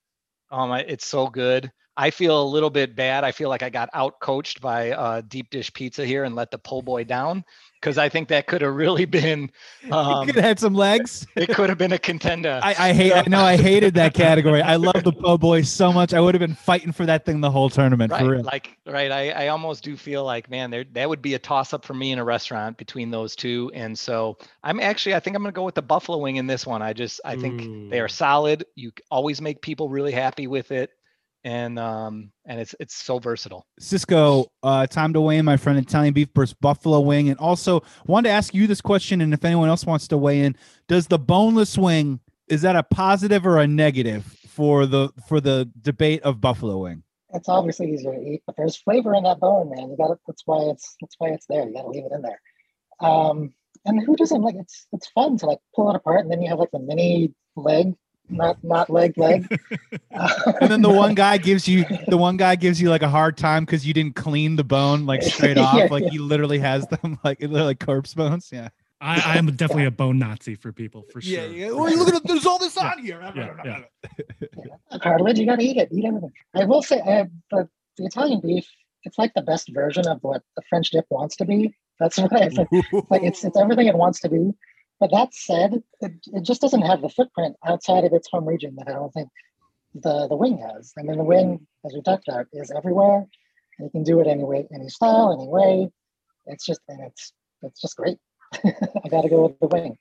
um, it's so good. I feel a little bit bad. I feel like I got out coached by uh, deep dish pizza here and let the po' boy down because I think that could have really been. Um, could have had some legs. it could have been a contender. I, I hate. I know I hated that category. I love the po' boy so much. I would have been fighting for that thing the whole tournament. Right. For real. Like right. I, I almost do feel like man, there that would be a toss up for me in a restaurant between those two. And so I'm actually I think I'm gonna go with the buffalo wing in this one. I just I think Ooh. they are solid. You always make people really happy with it and um and it's it's so versatile. Cisco, uh, time to weigh in, my friend. Italian beef versus buffalo wing, and also wanted to ask you this question, and if anyone else wants to weigh in, does the boneless wing is that a positive or a negative for the for the debate of buffalo wing? It's obviously easier to eat, but there's flavor in that bone, man. You got to That's why it's that's why it's there. You got to leave it in there. Um, and who doesn't like it's it's fun to like pull it apart, and then you have like the mini leg not not leg leg. and then the one guy gives you the one guy gives you like a hard time because you didn't clean the bone like straight off. yeah, like yeah. he literally has them like they're like corpse bones. Yeah. I, am definitely a bone Nazi for people for sure. Yeah, yeah. Well, look at it. There's all this on here. Yeah, yeah. yeah. Cartilage, you gotta eat it. Eat everything. I will say, uh, the, the Italian beef, it's like the best version of what the French dip wants to be. That's what it's like. like it's it's everything it wants to be. But that said, it, it just doesn't have the footprint outside of its home region that I don't think the, the wing has. I mean, the wing, as we talked about, is everywhere. And you can do it any way, any style, any way. It's just, and it's, it's just great. I got to go with the wing.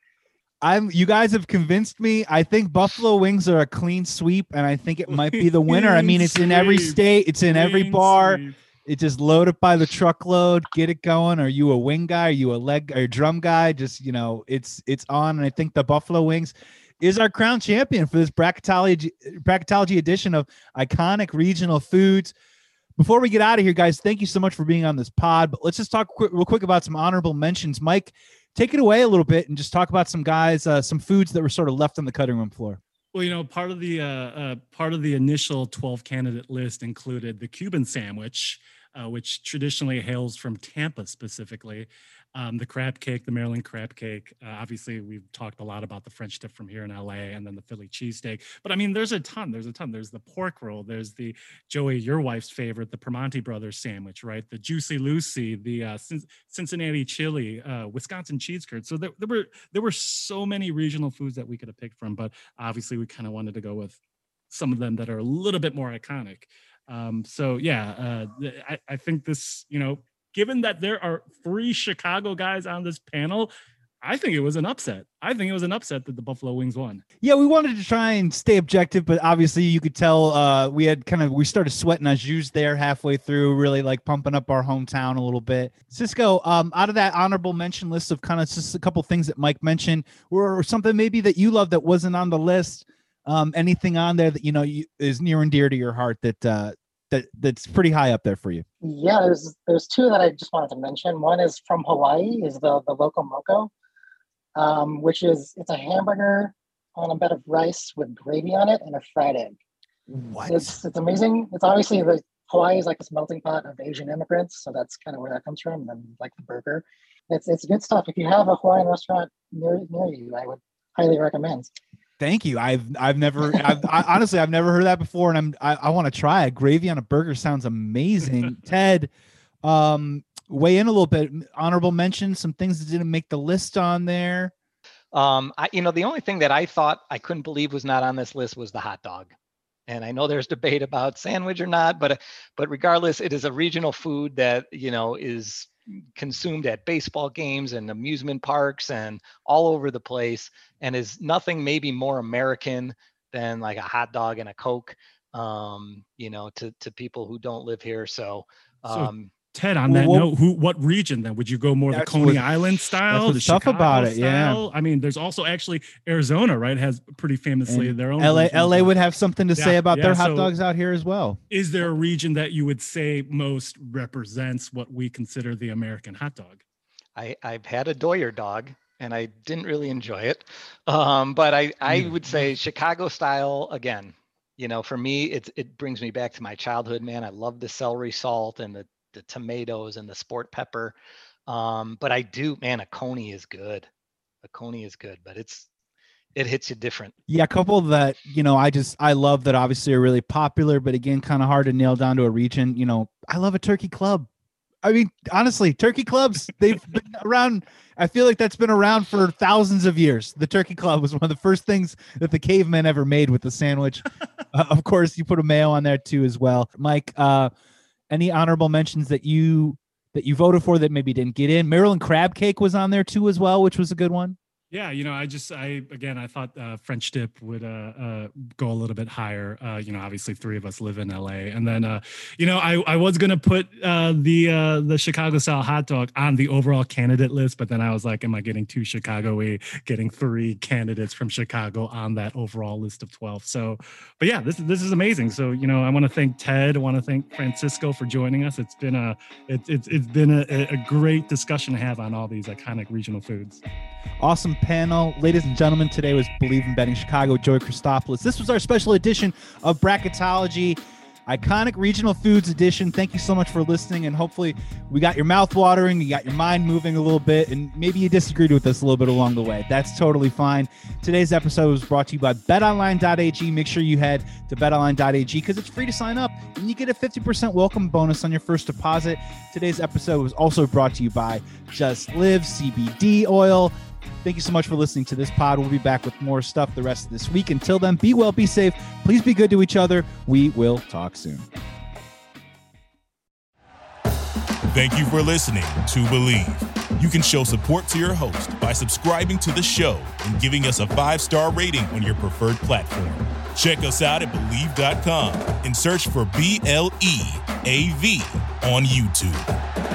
I'm you guys have convinced me. I think Buffalo Wings are a clean sweep, and I think it might be the winner. I mean, it's in every state, it's in every bar. It just load it by the truckload, get it going. Are you a wing guy? Are you a leg or drum guy? Just you know, it's it's on. And I think the Buffalo Wings is our crown champion for this bracketology bracketology edition of iconic regional foods. Before we get out of here, guys, thank you so much for being on this pod. But let's just talk real quick about some honorable mentions. Mike, take it away a little bit and just talk about some guys, uh, some foods that were sort of left on the cutting room floor. Well, you know, part of the uh, uh, part of the initial 12 candidate list included the Cuban sandwich, uh, which traditionally hails from Tampa specifically. Um, the crab cake, the Maryland crab cake. Uh, obviously, we've talked a lot about the French dip from here in LA, and then the Philly cheesesteak. But I mean, there's a ton. There's a ton. There's the pork roll. There's the Joey, your wife's favorite, the Primanti Brothers sandwich, right? The Juicy Lucy, the uh, Cincinnati chili, uh, Wisconsin cheese curd. So there, there were there were so many regional foods that we could have picked from, but obviously we kind of wanted to go with some of them that are a little bit more iconic. Um, so yeah, uh, I, I think this, you know, given that there are three Chicago guys on this panel, I think it was an upset. I think it was an upset that the Buffalo Wings won. Yeah, we wanted to try and stay objective, but obviously you could tell uh, we had kind of we started sweating our shoes there halfway through, really like pumping up our hometown a little bit. Cisco, um, out of that honorable mention list of kind of just a couple things that Mike mentioned, or something maybe that you love that wasn't on the list. Um, anything on there that you know you, is near and dear to your heart that uh, that that's pretty high up there for you? Yeah, there's there's two that I just wanted to mention. One is from Hawaii, is the the loco moco, um, which is it's a hamburger on a bed of rice with gravy on it and a fried egg. What? It's it's amazing. It's obviously the Hawaii is like this melting pot of Asian immigrants, so that's kind of where that comes from. And like the burger, it's it's good stuff. If you have a Hawaiian restaurant near near you, I would highly recommend. Thank you. I've I've never I've, I, honestly I've never heard that before, and I'm I, I want to try it. Gravy on a burger sounds amazing. Ted, um, weigh in a little bit. Honorable mention, some things that didn't make the list on there. Um, I you know the only thing that I thought I couldn't believe was not on this list was the hot dog. And I know there's debate about sandwich or not, but but regardless, it is a regional food that you know is consumed at baseball games and amusement parks and all over the place and is nothing maybe more american than like a hot dog and a coke um you know to to people who don't live here. So um so Ted, on that well, note, who what region then would you go more the Coney what, Island style? That's tough about it, style? yeah. I mean, there's also actually Arizona, right? Has pretty famously and their own. LA, LA would have something to yeah, say about yeah, their hot so dogs out here as well. Is there a region that you would say most represents what we consider the American hot dog? I I've had a Dodger dog and I didn't really enjoy it, um, but I I mm. would say Chicago style again you know for me it it brings me back to my childhood man i love the celery salt and the the tomatoes and the sport pepper. Um, but I do, man, a coney is good. A coney is good, but it's it hits you different. Yeah, a couple that you know, I just I love that obviously are really popular, but again, kind of hard to nail down to a region. You know, I love a turkey club. I mean, honestly, turkey clubs, they've been around. I feel like that's been around for thousands of years. The turkey club was one of the first things that the cavemen ever made with the sandwich. uh, of course, you put a mayo on there too as well. Mike, uh, any honorable mentions that you that you voted for that maybe didn't get in? Maryland crab cake was on there too as well, which was a good one. Yeah, you know, I just, I again, I thought uh, French dip would uh, uh, go a little bit higher. Uh, you know, obviously, three of us live in LA, and then, uh, you know, I, I was gonna put uh, the the Chicago style hot dog on the overall candidate list, but then I was like, am I getting too Chicago-y, getting three candidates from Chicago on that overall list of twelve? So, but yeah, this this is amazing. So, you know, I want to thank Ted, I want to thank Francisco for joining us. It's been a it, it, it's been a, a great discussion to have on all these iconic regional foods. Awesome panel. Ladies and gentlemen, today was Bleav in Betting Chicago, Joey Christopoulos. This was our special edition of Bracketology, Iconic Regional Foods Edition. Thank you so much for listening, and hopefully, we got your mouth watering, you got your mind moving a little bit, and maybe you disagreed with us a little bit along the way. That's totally fine. Today's episode was brought to you by betonline.ag. Make sure you head to betonline.ag because it's free to sign up, and you get a 50% welcome bonus on your first deposit. Today's episode was also brought to you by Just Live CBD Oil. Thank you so much for listening to this pod. We'll be back with more stuff the rest of this week. Until then, be well, be safe. Please be good to each other. We will talk soon. Thank you for listening to Bleav. You can show support to your host by subscribing to the show and giving us a five star rating on your preferred platform. Check us out at Bleav.com and search for B L E A V on YouTube.